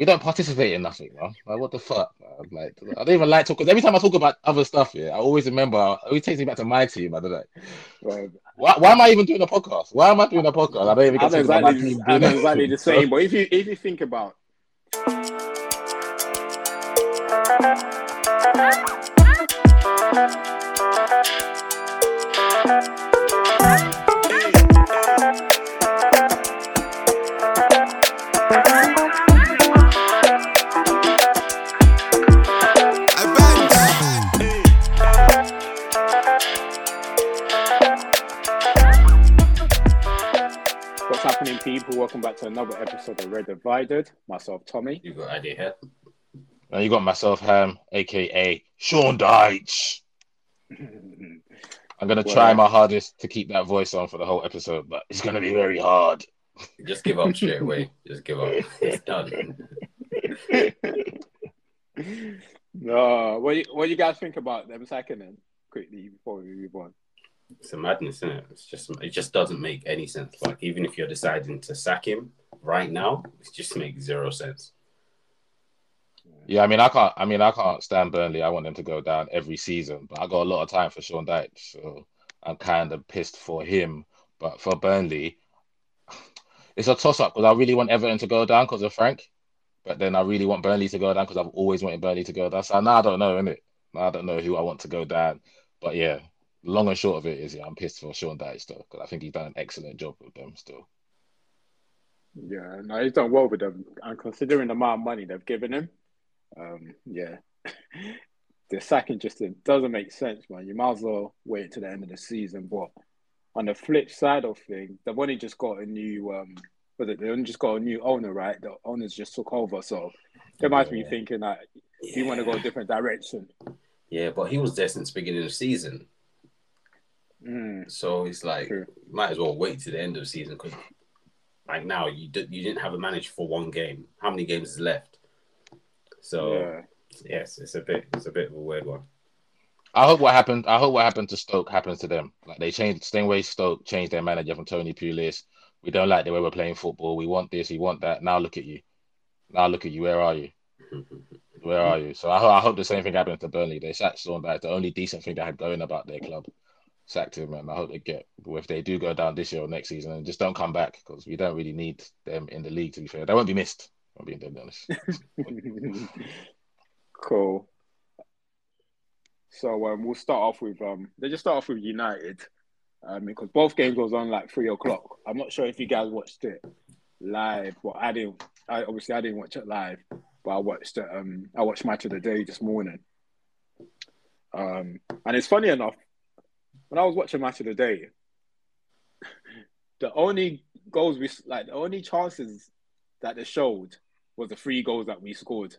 we don't participate in nothing, man. Like, what the fuck? Man? Like, I don't even like talk because every time I talk about other stuff, yeah, I always remember. It always takes me back to my team. I don't know. Right. Why, why am I even doing a podcast? Why am I doing a podcast? I don't even get I'm to talk my exactly, team. I'm exactly the same. But if you if you think about welcome back to another episode of Red Divided. Myself, Tommy. You got idea here? And you got myself, um, Ham, aka Sean Dyche. I'm gonna Well, try my hardest to keep that voice on for the whole episode, but it's gonna be very hard. Just give up straight away. Just give up. It's done. no, what you, what you guys think about them sacking them quickly before we move on? It's a madness, isn't it? It's just it just doesn't make any sense. Like even if you're deciding to sack him right now, it just makes zero sense. Yeah, I mean, I can't. I mean, I can't stand Burnley. I want them to go down every season, but I got a lot of time for Sean Dyche, so I'm kind of pissed for him. But for Burnley, it's a toss-up because I really want Everton to go down because of Frank, but then I really want Burnley to go down because I've always wanted Burnley to go down. So now I don't know, innit? Now I don't know who I want to go down. But yeah, long and short of it is, yeah, I'm pissed for Sean Dyche though because I think he's done an excellent job with them still. Yeah, no, he's done well with them. And considering the amount of money they've given him, um, yeah, the sacking just it doesn't make sense, man. You might as well wait to the end of the season. But on the flip side of things, they've only just got a new, um, was it? They only just got a new owner, right? The owners just took over, so they might be Yeah. thinking that you want to go a different direction. Yeah, but he was there since the beginning of the season, Mm, so it's like True. you might as well wait to the end of the season because like now you d- you didn't have a manager for one game. How many games is left? So yeah. yes, it's a bit it's a bit of a weird one. I hope what happened. I hope what happened to Stoke happens to them. Like they changed the same way Stoke changed their manager from Tony Pulis. We don't like the way we're playing football. We want this. We want that. Now look at you. Now look at you. Where are you? Where are you? So I, I hope the same thing happens to Burnley. They sacked Sean Dyche. The only decent thing they had going about their club. Sacked him, and I hope they get. If they do go down this year or next season, and just don't come back because we don't really need them in the league. To be fair, they won't be missed. I'm being dead honest. cool. So um, we'll start off with um, they just start off with United, um, because both games was on like three o'clock. I'm not sure if you guys watched it live, but I didn't. I obviously I didn't watch it live, but I watched it. Um, I watched Match of the Day this morning. Um, and it's funny enough, when I was watching Match of the Day, the only goals we like, the only chances that they showed was the three goals that we scored.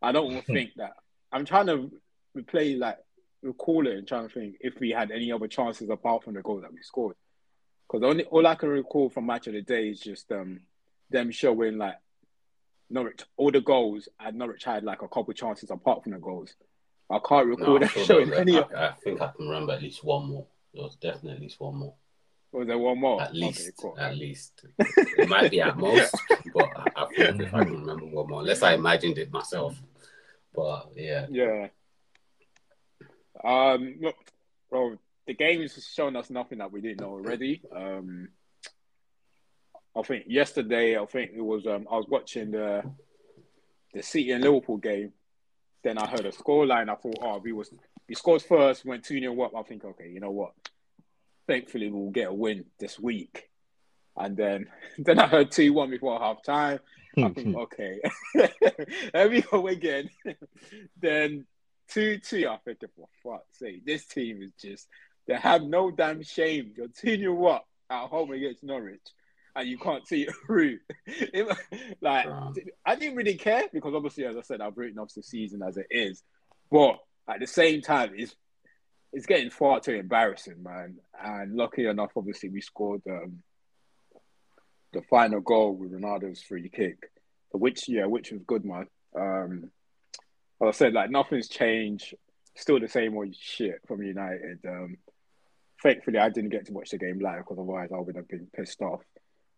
I don't think that. I'm trying to replay, like, recall it and trying to think if we had any other chances apart from the goal that we scored. Because only all I can recall from match of the day is just um them showing like Norwich all the goals and Norwich had like a couple chances apart from the goals. I can't recall No, sure showing any. I, I think I can remember at least one more. There was definitely at least one more. Was there one more? At least, Okay, cool. at least. It might be at most, but I, I think if I can remember one more, unless I imagined it myself. But yeah, Yeah. Um. Look, bro, the game has shown us nothing that we didn't know already. Um. I think yesterday, I think it was. Um. I was watching the the City and Liverpool game. Then I heard a scoreline. I thought, oh, we was we scored first, went two 0 up. I think, okay, you know what? Thankfully, we'll get a win this week. And then, then I heard two one before half time. I think, mm-hmm. okay, let me go again. then two two. I think, for fuck's sake, this team is just they have no damn shame. You're two nil up at home against Norwich, and you can't see it through. It- like. I didn't really care because obviously, as I said, I've written off the season as it is. But at the same time, it's it's getting far too embarrassing, man. And lucky enough, obviously, we scored um, the final goal with Ronaldo's free kick, which yeah, which was good, man. Um, as I said, like nothing's changed. Still the same old shit from United. Um, thankfully, I didn't get to watch the game live because otherwise I would have been pissed off.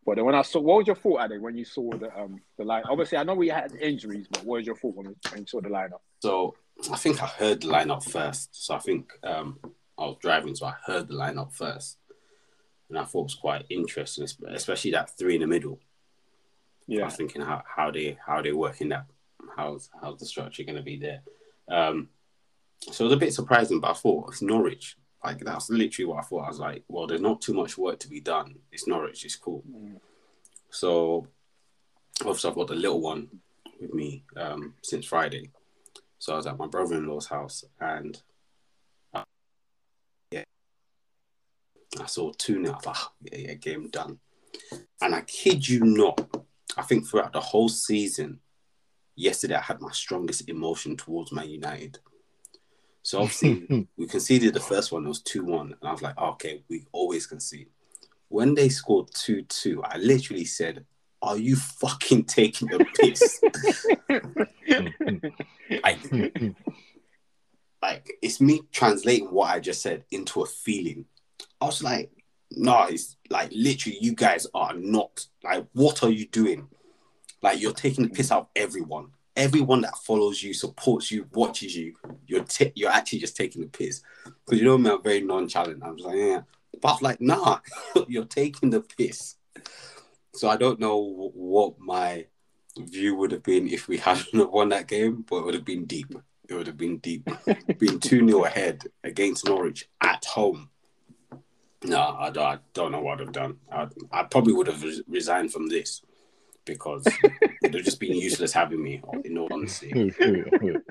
But then when I saw, what was your thought, Ade, when you saw the um the line? Obviously, I know we had injuries, but what was your thought when, you saw the lineup? So I think I heard the lineup first. So I think um, I was driving, so I heard the lineup first, and I thought it was quite interesting, especially that three in the middle. Yeah, I was thinking how, how they how they working that how's how's the structure going to be there. Um, so it was a bit surprising, but I thought it's Norwich. Like that's literally what I thought. I was like, well, there's not too much work to be done. It's Norwich. It's cool. Mm. So obviously, I've got the little one with me um, since Friday. So I was at my brother-in-law's house, and uh, yeah, I saw two now. I ah, yeah, yeah, game done. And I kid you not, I think throughout the whole season, yesterday I had my strongest emotion towards Man United. So obviously we conceded the first one, it was 2 1. And I was like, okay, we always concede. When they scored 2 2, I literally said, Are you fucking taking the piss? like, like, it's me translating what I just said into a feeling. I was like, no, it's like literally, you guys are not like, what are you doing? Like, you're taking the piss out of everyone everyone that follows you, supports you, watches you, you're t- you're actually just taking the piss. Because you know me, I'm very nonchalant. I'm just like, yeah. But I was like, nah, you're taking the piss. So I don't know what my view would have been if we hadn't won that game, but it would have been deep. It would have been deep. Being 2 0 ahead against Norwich at home. No, I don't, I don't know what I'd have done. I, I probably would have resigned from this because they've just been useless having me. In all honesty, it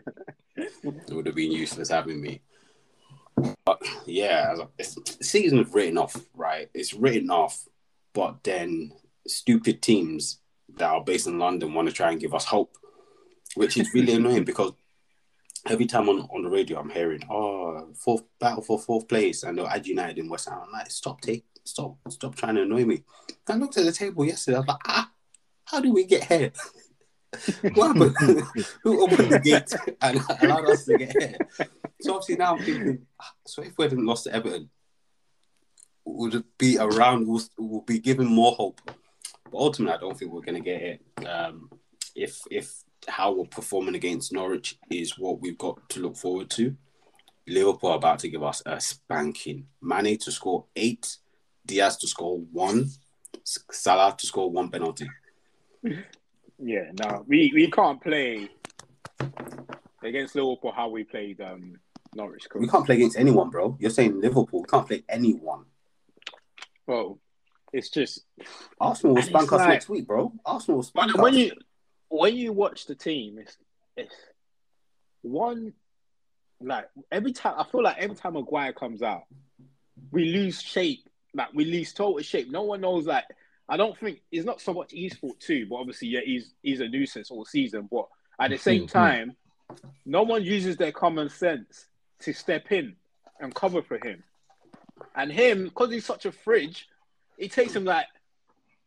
would have been useless having me. But yeah, the season is written off, right? It's written off, but then stupid teams that are based in London want to try and give us hope, which is really annoying because every time on, on the radio I'm hearing, oh, fourth battle for fourth place, and they'll add United in West Ham. I'm like, stop, take, stop, stop trying to annoy me. I looked at the table yesterday. I was like, ah, how do we get here? what happened? Who opened the gate and allowed us to get here? So obviously now I'm thinking, so if we hadn't lost to Everton, would it be around? We'll, we'll be given more hope. But ultimately, I don't think we're going to get it. Um, if if how we're performing against Norwich is what we've got to look forward to, Liverpool are about to give us a spanking. Mane to score eight, Diaz to score one, Salah to score one penalty. Yeah, no, we, we can't play against Liverpool how we played um, Norwich. We can't play against anyone, bro. You're saying Liverpool. We can't play anyone. Bro, it's just Arsenal will spank us like, next week, bro. Arsenal will spank when us. you when you watch the team, it's it's one like every time I feel like every time Maguire comes out, we lose shape. Like we lose total shape. No one knows like I don't think it's not so much his fault too, but obviously, yeah, he's he's a nuisance all season. But at the same time, no one uses their common sense to step in and cover for him. And him, because he's such a fridge, it takes him like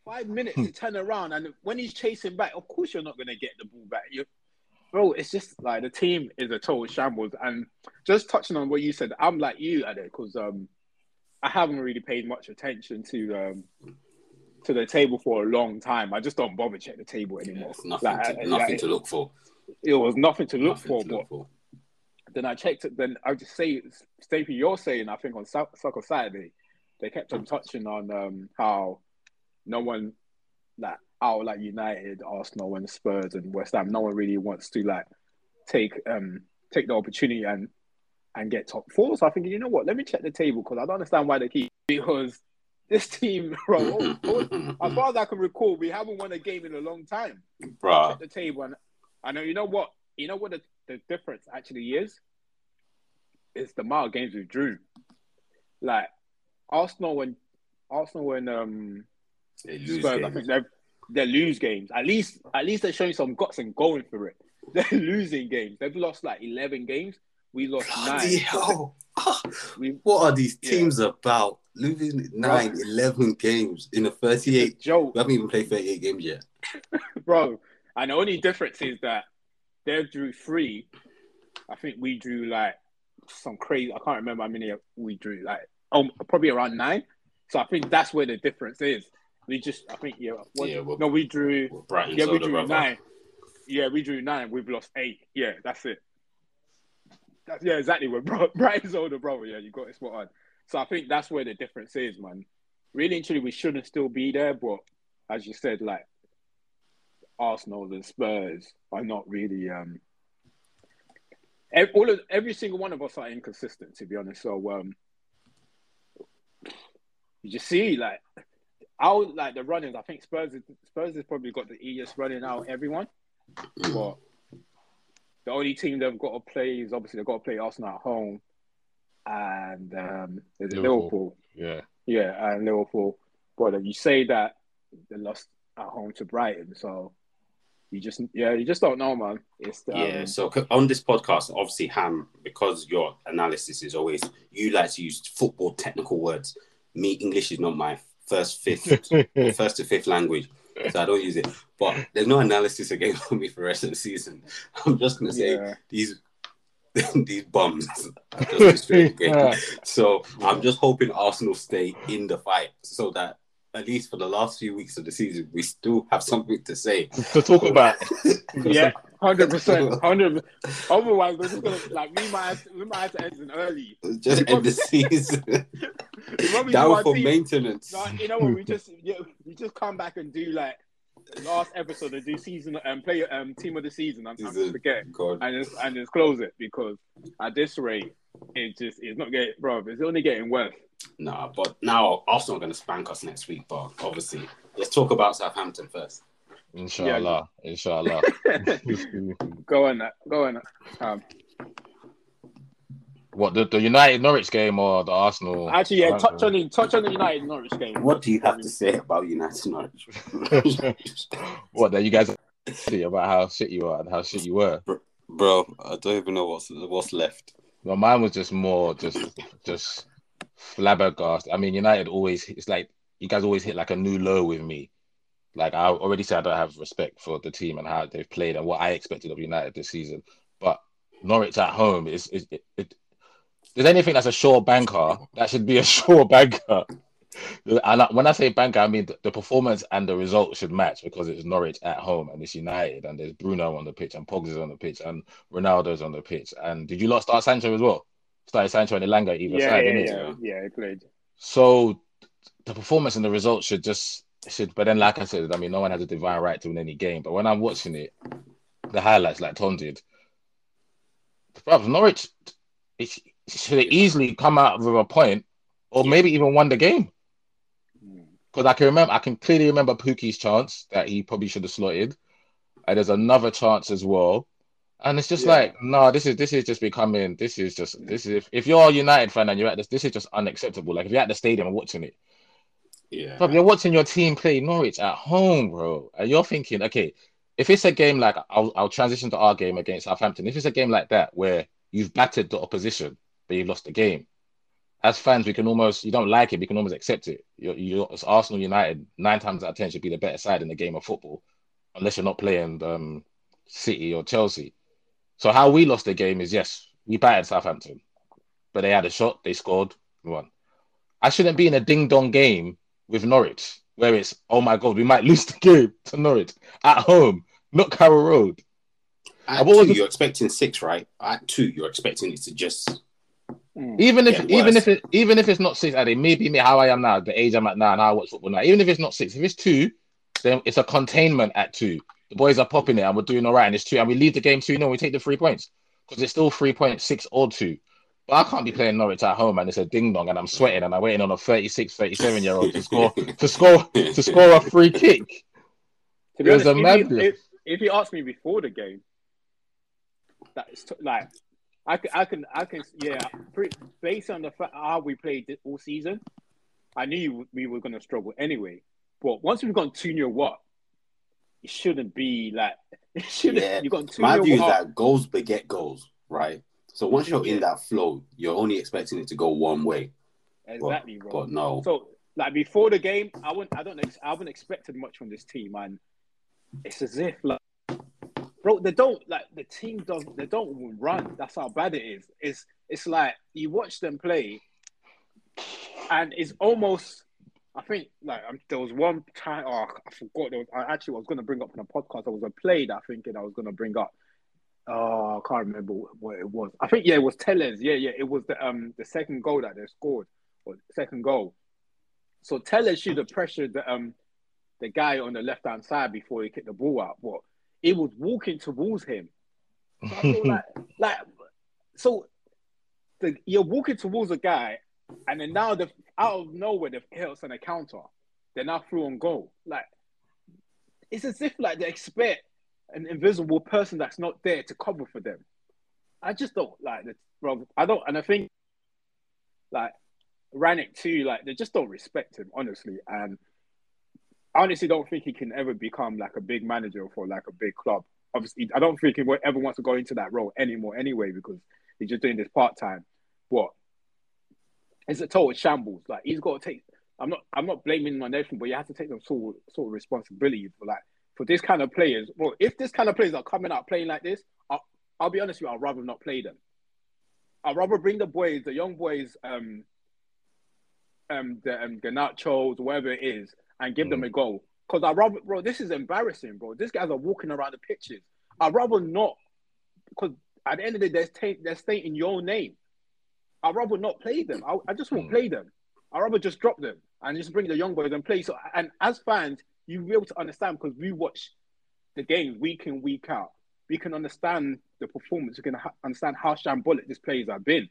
five minutes to turn around. And when he's chasing back, of course you're not gonna get the ball back. You bro, it's just like the team is a total shambles. And just touching on what you said, I'm like you at it because um I haven't really paid much attention to um to the table for a long time. I just don't bother check the table anymore. Yeah, nothing, like, to, nothing like, to look for. It was nothing to look, nothing for, to but look for. then I checked it. Then I just say, Stapy, you're saying, I think on Soccer Saturday, they kept on touching on um, how no one, like, out like United, Arsenal, and Spurs and West Ham, no one really wants to like take um take the opportunity and and get top four. So I think you know what, let me check the table because I don't understand why they keep because this team, bro, as far as I can recall, we haven't won a game in a long time. Bro. At the table, and I know you know what you know what the, the difference actually is. It's the amount of games we drew. Like Arsenal when Arsenal when um Spurs, I think they they lose games. At least at least they're showing some guts and going for it. They're losing games. They've lost like eleven games. We lost Bloody nine. Hell. we, what are these teams yeah. about? Losing nine, bro. 11 games in a 38. Joe, we haven't even played 38 games yet. bro, and the only difference is that they drew three. I think we drew like some crazy. I can't remember how many we drew. Like, oh, probably around nine. So I think that's where the difference is. We just, I think, yeah. What, Yeah, no, we drew. Yeah, we drew brother. nine. Yeah, we drew nine. We've lost eight. Yeah, that's it. That's, yeah, exactly. We're bro- Brighton's older brother. Yeah, you got it spot on. So I think that's where the difference is, man. Really and truly, we shouldn't still be there, but as you said, like Arsenal and Spurs are not really. um all of, every single one of us are inconsistent, to be honest. So um you just see like out like the runnings. I think Spurs is, Spurs has probably got the easiest running out everyone, but the only team they've got to play is obviously they've got to play Arsenal at home, and um, Liverpool. Liverpool. Yeah. Yeah, and Liverpool. But you say that they lost at home to Brighton, so you just yeah, you just don't know, man. It's um, Yeah, so on this podcast, obviously, Ham, because your analysis is always you like to use football technical words. Me, English is not my first, fifth, first to fifth language, so I don't use it. But there's no analysis again for me for the rest of the season. I'm just gonna say yeah. these these bums just destroying the. Yeah. So I'm just hoping Arsenal stay in the fight, so that at least for the last few weeks of the season, we still have something to say. to talk about. Yeah, hundred percent, hundred. Otherwise, we're just gonna like we might have to, we might have to end it early. Just end the season down for team- maintenance. You know what? We just yeah, we just come back and do like last episode and do season and play um team of the season. I'm, I'm forget God. and just and just close it because at this rate, it just it's not getting bro. It's only getting worse. Nah, but now Arsenal are going to spank us next week. But obviously, let's talk about Southampton first. Inshallah. Inshallah. go on that. Go on that. Um, what the, the United Norwich game or the Arsenal? actually, yeah. Touch on the touch on the United Norwich game. What do you have to say about United Norwich? what that you guys see about how shit you are and how shit you were. Bro, I don't even know what's what's left. Well, mine was just more just just flabbergasted. I mean, United always it's like you guys always hit like a new low with me. Like I already said, I don't have respect for the team and how they've played and what I expected of United this season. But Norwich at home is is it, it there's anything that's a sure banker, that should be a sure banker. And I- when I say banker, I mean the, the performance and the result should match because it's Norwich at home and it's United and there's Bruno on the pitch and Pogba is on the pitch and Ronaldo's on the pitch. And did you lot start Sancho as well? Started Sancho and Elanga either Yeah, side, yeah, didn't yeah, it? yeah, It played. So the performance and the result should just should. But then, like I said, I mean, no one has a divine right to win any game. But when I'm watching it, the highlights, like Tom did, bruv, Norwich, it should have easily come out with a point, or maybe even won the game. Mm. Because I can remember, I can clearly remember Pukki's chance that he probably should have slotted, and there's another chance as well. And it's just Yeah. like, no, this is this is just becoming. This is just this is if, if you're a United fan and you're at this, this is just unacceptable. Like if you're at the stadium and watching it, Yeah. Bro, you're watching your team play Norwich at home, bro, and you're thinking, okay, if it's a game like I'll, I'll transition to our game against Southampton. If it's a game like that where you've battered the opposition but you've lost the game, as fans, we can almost you don't like it, we can almost accept it. You're, you're it's Arsenal United nine times out of ten should be the better side in the game of football, unless you're not playing um, City or Chelsea. So how we lost the game is yes, we battered Southampton, but they had a shot, they scored, we won. I shouldn't be in a ding dong game with Norwich, where it's oh my god, we might lose the game to Norwich at home, not Carrow Road. At what was two, the- you're expecting six, right? At two, you're expecting it to just. Mm. Even if Get even worse. if it even if it's not six, Addy, maybe me how I am now, the age I'm at now, and how I watch football now. Even if it's not six, if it's two, then it's a containment at two. The boys are popping it, and we're doing all right, and it's two, and we leave the game two. No, we take the three points because it's still three point six or two. But I can't be playing Norwich at home and it's a ding dong and I'm sweating and I'm waiting on a 36, 37 year old to score to score to score a free kick. To be It was honest, a if, you, madness. if, if you asked me before the game, that's t- like I can, I can, I can, yeah. Pretty, based on the fact how we played all season, I knew we were going to struggle anyway. But once we've gone two 0 what, it shouldn't be like it shouldn't. Yeah. You've gone two My view is that goals beget goals, right? So once you're in that flow, you're only expecting it to go one way. But, exactly, bro. but no. So like before the game, I wouldn't, I don't, ex- I haven't expected much from this team, and it's as if like, bro, they don't like the team doesn't, they don't run. That's how bad it is. It's it's like you watch them play, and it's almost I think like um, there was one time. Oh, I forgot. There was, I actually was going to bring up in a podcast. There was a play that I think that I was going to bring up. Oh, I can't remember what it was. I think yeah, it was Telles. Yeah, yeah, it was the um the second goal that they scored, or second goal. So Telles should have pressured the um the guy on the left hand side before he kicked the ball out, but it was walking towards him. So like, like, so the, you're walking towards a guy, and then now the out of nowhere they've hit us on a counter. They're now through on goal. Like it's as if like they expect an invisible person that's not there to cover for them. I just don't like the bro. I don't, and I think like Rangnick too. Like they just don't respect him, honestly. And I honestly don't think he can ever become like a big manager for like a big club. Obviously, I don't think he ever wants to go into that role anymore anyway because he's just doing this part time. But it's a total shambles. Like he's got to take. I'm not. I'm not blaming him on everything, but you have to take some sort of, sort of responsibility for like for this kind of players. Well, if this kind of players are coming out playing like this, I'll, I'll be honest with you. I'd rather not play them. I'd rather bring the boys, the young boys, um, um, the um, Garnachos, whatever it is, and give mm. them a go. Because I rather, bro, this is embarrassing, bro. These guys are walking around the pitches. I'd rather not, because at the end of the day, they're, they're stating your name. I'd rather not play them. I, I just won't mm. play them. I'd rather just drop them and just bring the young boys and play. So, and as fans, you'll be able to understand because we watch the games week in, week out. We can understand the performance. We can ha- understand how shambolic these players have been.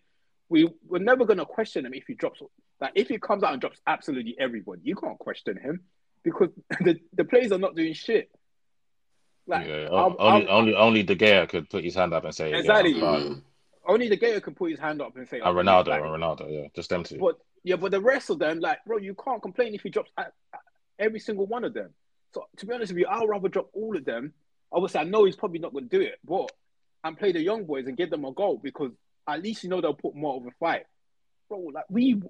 We, we're never going to question him if he drops. Like, if he comes out and drops absolutely everybody, you can't question him because the, the players are not doing shit. Like, yeah, I'll, only, I'll, only, only De Gea could put his hand up and say, exactly. Yeah, only De Gea can put his hand up and say, and Ronaldo, and Ronaldo, yeah, just them two. But yeah, but the rest of them, like, bro, you can't complain if he drops every single one of them. So to be honest with you, I'd rather drop all of them. Obviously, I know he's probably not going to do it, but and play the young boys and give them a goal because at least you know they'll put more of a fight, bro. Like we,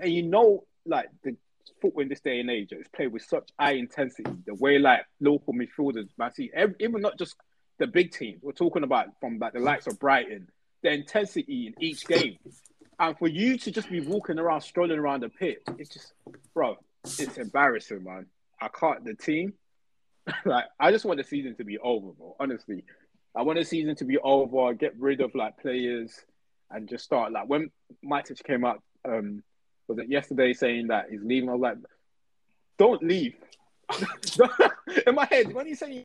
and you know, like the football in this day and age is played with such high intensity. The way like local midfielders, man, see, every, even not just the big teams. We're talking about from like the likes of Brighton, the intensity in each game, and for you to just be walking around, strolling around the pitch, it's just, bro, it's embarrassing, man. I can't. The team, like, I just want the season to be over, bro. Honestly, I want the season to be over. Get rid of like players and just start like when Matic came up. Um, was it yesterday saying that he's leaving? I was like, don't leave. In my head, when he's saying,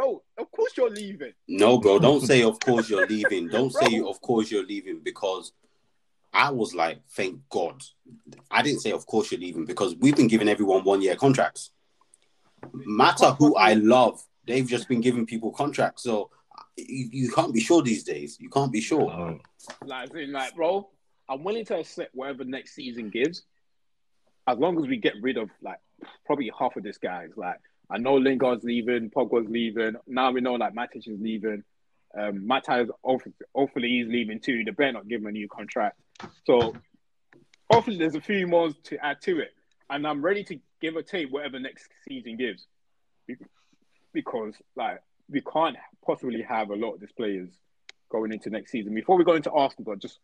"Oh, of course you're leaving." No, bro, don't say of course you're leaving. Don't say of course you're leaving because I was like, thank God. I didn't say, of course, you're leaving because we've been giving everyone one year contracts. Mata who I love, they've just been giving people contracts. So you, you can't be sure these days. You can't be sure. Like, like, bro, I'm willing to accept whatever next season gives, as long as we get rid of like probably half of this guys. Like, I know Lingard's leaving, Pogba's leaving. Now we know like Matic is leaving. Um, Matt hopefully he's leaving too. They better not give him a new contract. So hopefully there's a few more to add to it, and I'm ready to give or take whatever next season gives, because like we can't possibly have a lot of these players going into next season. Before we go into Arsenal, just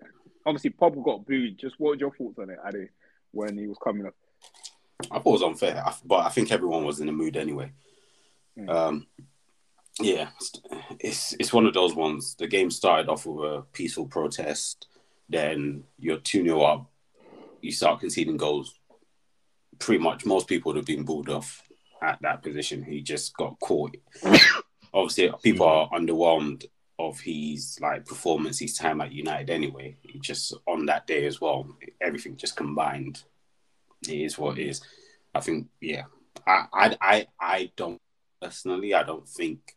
obviously Pogba got booed. Just what were your thoughts on it, Adi, when he was coming up? I thought it was unfair, but I think everyone was in the mood anyway. Mm. Um, yeah, it's it's one of those ones. The game started off with a peaceful protest then you're 2 0 up, you start conceding goals. Pretty much most people would have been balled off at that position. He just got caught. Obviously, people are underwhelmed of his like performance, his time at United anyway. He just on that day as well, everything just combined. It is what it is. I think, yeah. I I I, I don't personally I don't think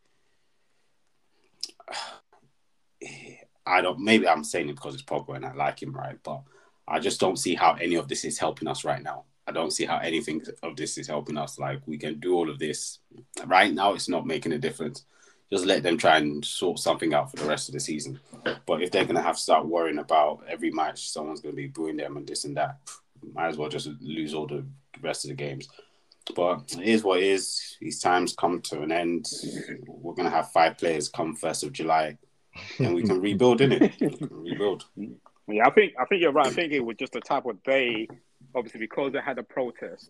I don't. Maybe I'm saying it because it's Pogba and I like him, right? But I just don't see how any of this is helping us right now. I don't see how anything of this is helping us. Like we can do all of this right now. It's not making a difference. Just let them try and sort something out for the rest of the season. But if they're gonna have to start worrying about every match, someone's gonna be booing them and this and that. Might as well just lose all the rest of the games. But it is what it is. These times come to an end. We're gonna have five players come first of July and we can rebuild in it. rebuild. Yeah, I think I think you're right. I think it was just the type of day obviously because they had a protest,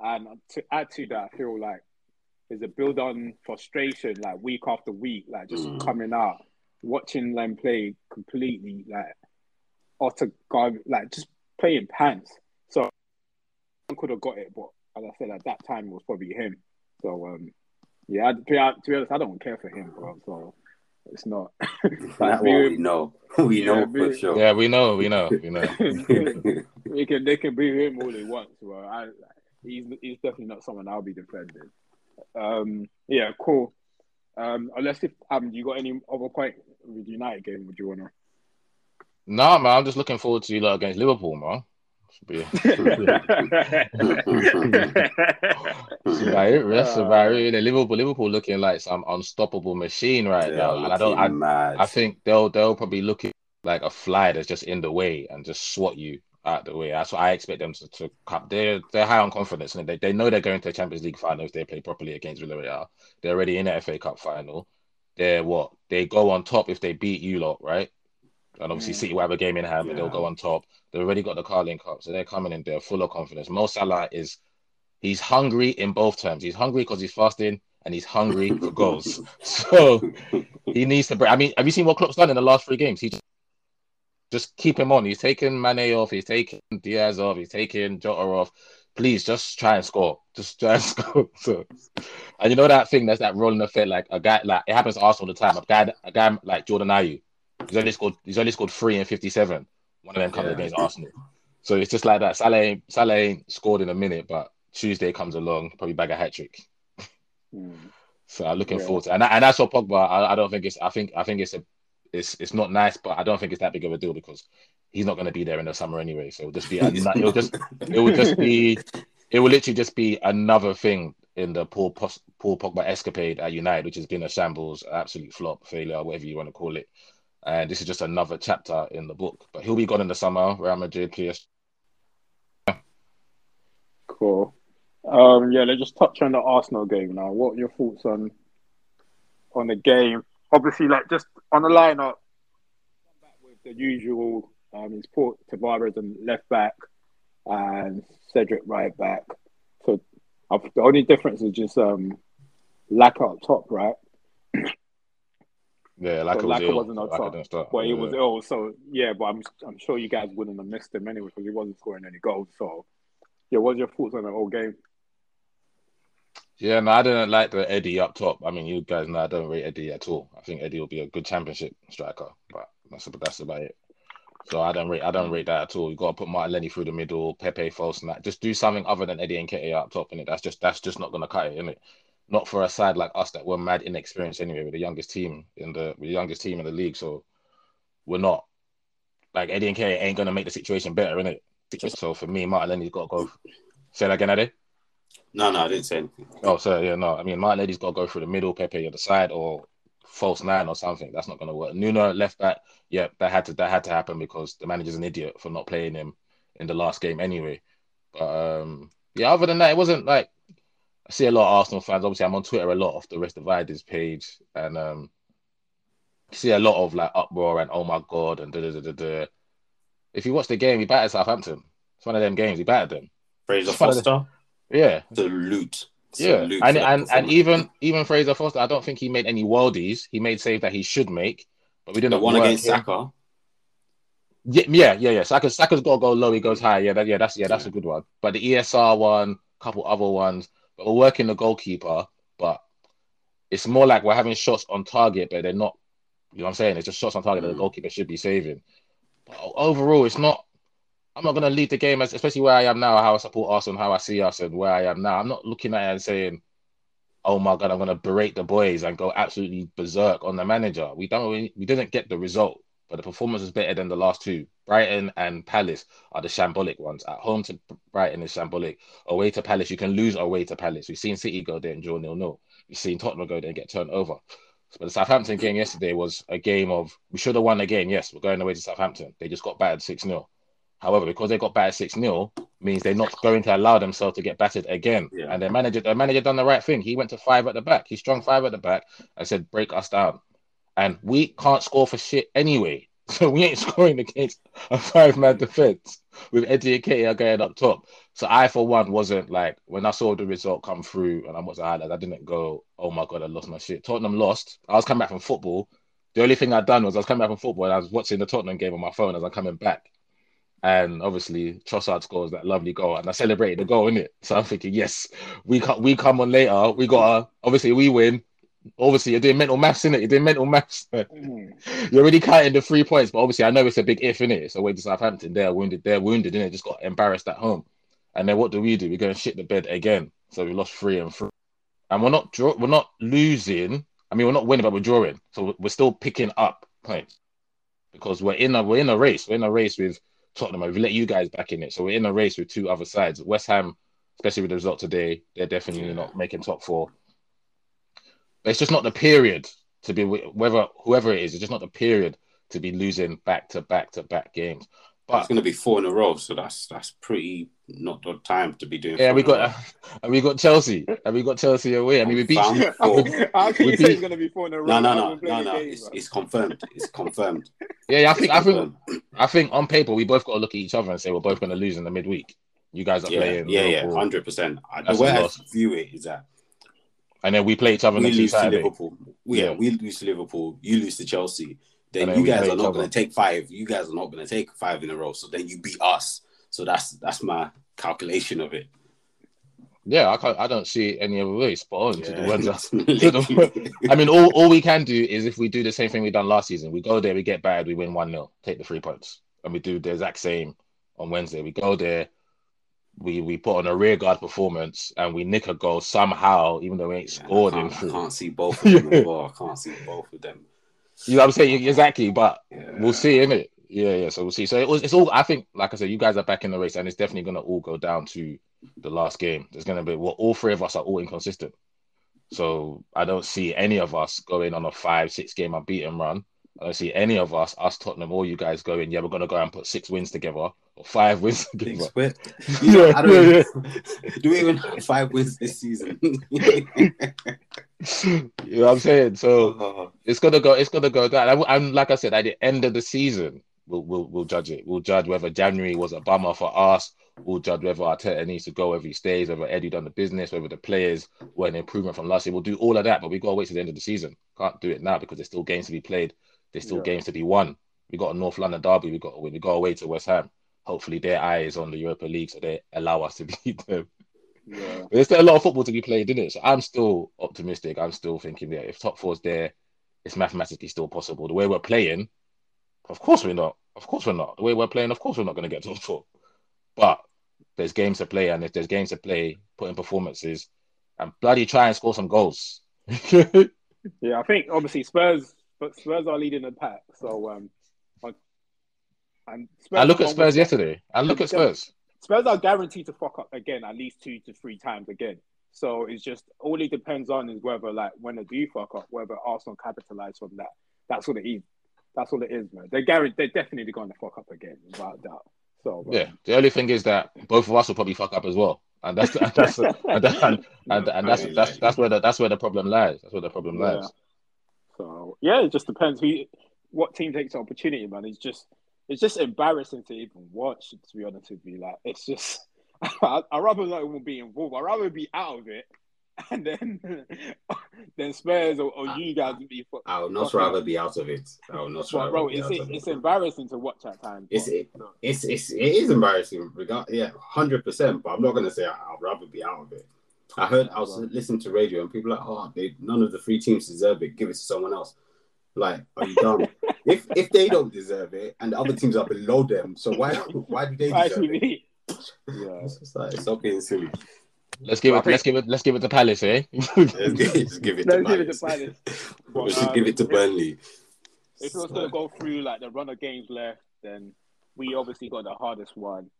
and to add to that, I feel like there's a build on frustration, like week after week, like just Mm. coming out, watching them play completely like utter garbage, like just playing pants. So I could have got it, but as I said, at that time it was probably him. So um, yeah, to be, to be honest, I don't care for him, bro. So it's not. That like, one we we, know. We Yeah, know for we- sure. Yeah, we know, we know, we know. we can they can boo him all they want. So I, he's he's definitely not someone I'll be defending. Um, yeah, cool. Um, unless if um, you got any other point with United game, would you wanna? Nah, man, I'm just looking forward to you lot against Liverpool, man. Should be, that's about it. About it. The Liverpool, Liverpool looking like some unstoppable machine right They now, and I don't. I, mad. I think they'll they'll probably look at like a fly that's just in the way and just swat you out the way. That's what I expect them to, to come. They're they're high on confidence and they, they know they're going to the Champions League final if they play properly against Villarreal. They're already in the FA Cup final. They're what? They go on top if they beat you lot, right? And obviously Mm. City will have a game in hand, but they'll go on top. They've already got the Carling Cup, so they're coming in there full of confidence. Mo Salah is he's hungry in both terms. He's hungry because he's fasting and he's hungry for goals. So he needs to break. I mean, have you seen what Klopp's done in the last three games? He just, just keep him on. He's taken Mane off. He's taken Diaz off. He's taken Jota off. Please just try and score. Just try and score. So, and you know that thing that's that rolling effect. Like a guy, like it happens to Arsenal all the time. A guy, a guy like Jordan Ayew. He's only scored. He's only scored three and fifty-seven. One of them comes Yeah. against Arsenal. So it's just like that. Salah, Salah scored in a minute, but Tuesday comes along, probably bag a hat trick. Hmm. So I'm looking Yeah. forward to, and and that's what Pogba. I, I don't think it's. I think I think it's a. It's it's not nice, but I don't think it's that big of a deal because he's not going to be there in the summer anyway. So it'll just be. It'll just. It will just be. It will literally just be another thing in the Paul Pos- Paul Pogba escapade at United, which has been a shambles, absolute flop, failure, whatever you want to call it. And this is just another chapter in the book. But he'll be gone in the summer. Real Madrid, PS. Cool. Um, yeah, let's just touch on the Arsenal game now. What are your thoughts on on the game? Obviously, like just on the lineup, with the usual. Um, he's put Tavares and left back, and Cedric right back. So the only difference is just um, Laka up top, right? Yeah, like So it was Laka wasn't on Laka top. didn't start. Well, he Yeah. was ill, so yeah. But I'm I'm sure you guys wouldn't have missed him anyway because he wasn't scoring any goals. So yeah, what's your thoughts on the whole game? Yeah, no, I didn't like the Eddie up top. I mean, you guys know I don't rate Eddie at all. I think Eddie will be a good championship striker, but that's that's about it. So I don't rate I don't rate that at all. You got to put Martinelli through the middle, Pepe false and that. Just do something other than Eddie and Nketiah up top and it. That's just that's just not gonna cut it, is it? Not for a side like us that were mad inexperienced anyway. We're the youngest team in the the youngest team in the league, so we're not like Eddie and Nketiah ain't gonna make the situation better, innit? So for me, Martinelli's got to go. Say that again, Eddie. No, no, I didn't say anything. Oh, so yeah, no. I mean, Martinelli's got to go through the middle, Pepe on the side, or false nine or something. That's not going to work. Nuno left back. Yeah, that had to that had to happen because the manager's an idiot for not playing him in the last game anyway. But um, yeah, other than that, it wasn't like I see a lot of Arsenal fans. Obviously, I'm on Twitter a lot off the Rest Dividers page, and um, see a lot of like uproar and oh my god and da da da da. If you watch the game, he battered Southampton. It's one of them games. He battered them. Fraser It's one of the- loot. Yeah, salute. and and and even even Fraser Forster, I don't think he made any worldies. He made saves that he should make, but we didn't one against him. Saka. Yeah, yeah, yeah, yeah. Saka, Saka's got to go low. He goes high. Yeah, that, yeah, that's yeah, that's Yeah. a good one. But the ESR one, couple other ones, but we're working the goalkeeper. But it's more like we're having shots on target, but they're not. You know what I'm saying? It's just shots on target that the Mm. goalkeeper should be saving. But overall, it's not. I'm not going to lead the game, as, especially where I am now, how I support us and how I see us and where I am now. I'm not looking at it and saying, "Oh my god, I'm going to berate the boys and go absolutely berserk on the manager." We don't. We, we didn't get the result, but the performance was better than the last two. Brighton and Palace are the shambolic ones. At home to Brighton is shambolic. Away to Palace, you can lose away to Palace. We've seen City go there and draw nil nil. We've seen Tottenham go there and get turned over. But the Southampton game yesterday was a game of we should have won the game. Yes, we're going away to Southampton. They just got battered 6 0. However, because they got battered 6 0, means they're not going to allow themselves to get battered again. Yeah. And their manager, their manager done the right thing. He went to five at the back. He strung five at the back and said, break us down. And we can't score for shit anyway. So we ain't scoring against a five man defense with Eddie Nketiah going up top. So I, for one, wasn't like when I saw the result come through and I was highlights, I didn't go, "Oh my god, I lost my shit." Tottenham lost. I was coming back from football. The only thing I'd done was I was coming back from football and I was watching the Tottenham game on my phone as I'm coming back. And obviously Trossard scores that lovely goal, and I celebrated the goal in it. So I'm thinking, yes, we come, we come on later. We got obviously we win obviously you're doing mental maths in it. You're doing mental maths. Mm. You're already counting the three points, but obviously I know it's a big if in it. So away to Southampton, they're wounded, they're wounded, and it just got embarrassed at home. And then what do we do? We're going to shit the bed again. So we lost three and three, and we're not draw, we're not losing. I mean, we're not winning, but we're drawing. So we're still picking up points because we're in a we're in a race. We're in a race with Tottenham. We've let you guys back in it, so we're in a race with two other sides. West Ham, especially with the result today, they're definitely not making top four. But it's just not the period to be whether whoever it is. It's just not the period to be losing back to back to back games. But it's going to be four in a row, so that's that's pretty not the time to be doing. Yeah, we got uh, and we got Chelsea and we got Chelsea away. I mean, we beat. Four. How can you say it's going to be four in a row? No, no, no, no, no. Game, it's, it's, confirmed. It's confirmed. yeah, yeah, I think I think I think on paper we both got to look at each other and say we're both going to lose in the midweek. You guys are yeah, playing. Yeah, Liverpool. yeah, hundred percent. The way I view it is that and then we play each other we next lose to Liverpool. Yeah, yeah, we lose to Liverpool. You lose to Chelsea. Then, then you guys are not going to take five. You guys are not going to take five in a row. So then you beat us. So that's that's my calculation of it. Yeah, I can't. I don't see any other way. Spot on yeah, to the ones. That, I mean, all, all we can do is if we do the same thing we done last season. We go there, we get bad, we win one 0 take the three points, and we do the exact same on Wednesday. We go there, we we put on a rear guard performance and we nick a goal somehow, even though we ain't yeah, scored I can't, I can't see both of them well. I can't see both of them. You know what I'm saying? Exactly, but yeah. we'll see, innit? Yeah, yeah. So we'll see. So it was, it's all. I think, like I said, you guys are back in the race, and it's definitely going to all go down to the last game. There's going to be well, all three of us are all inconsistent. So I don't see any of us going on a five, six game unbeaten run. I don't see any of us, us Tottenham or you guys going, yeah, we're going to go and put six wins together or five wins together. Six you know, yeah, yeah, yeah. do we even have five wins this season? you know what I'm saying? So uh-huh. it's gonna go. It's gonna go down. And like I said, at the end of the season, we'll we'll, we'll judge it. We'll judge whether January was a bummer for us. We'll judge whether Arteta needs to go, whether he stays, whether Eddie done the business, whether the players were an improvement from last year. We'll do all of that, but we gotta wait to the end of the season. Can't do it now because there's still games to be played. There's still yeah. games to be won. We got a North London derby. We got We go away to West Ham. Hopefully, their eye is on the Europa League, so they allow us to beat them. Yeah. But there's still a lot of football to be played, isn't it? So I'm still optimistic. I'm still thinking that if top four's there, it's mathematically still possible. The way we're playing, of course we're not. Of course we're not. The way we're playing, of course we're not going to get top four. But there's games to play, and if there's games to play, put in performances, and bloody try and score some goals. yeah, I think obviously Spurs but Spurs are leading the pack. So um, and Spurs I look at Spurs yesterday. I look at Spurs. Spurs are guaranteed to fuck up again at least two to three times again. So it's just all it depends on is whether like when they do fuck up, whether Arsenal capitalize from that. That's what it is. That's all it is, man. They're guaranteed. They're definitely going to fuck up again, without doubt. So um, yeah, the only thing is that both of us will probably fuck up as well, and that's that's and, and, and, and, and that's that's that's where the that's where the problem lies. That's where the problem lies. Yeah. So yeah, it just depends who, what team takes the opportunity, man. It's just it's just embarrassing to even watch. To be honest with you, like it's just I would rather not even be involved. I'd rather be out of it, and then then Spurs or, or you guys be. I would not rather be out of it. I would not rather. Bro, it's it, it's embarrassing to watch at times. It's it, it's it's it is embarrassing. Regard, yeah, hundred percent. But I'm not gonna say I'd rather be out of it. I heard I was listening to radio and people like, oh, they, none of the three teams deserve it. Give it to someone else. Like, are you dumb? if if they don't deserve it and the other teams are below them, so why why do they deserve it? Yeah, it's, like, stop being silly. Let's give it. Let's give it. Let's give it to Palace, eh? let's, give, let's give it to Palace. Give it to Palace. we should um, give it to Burnley. If it was going to go through like the run of games left, then we obviously got the hardest one.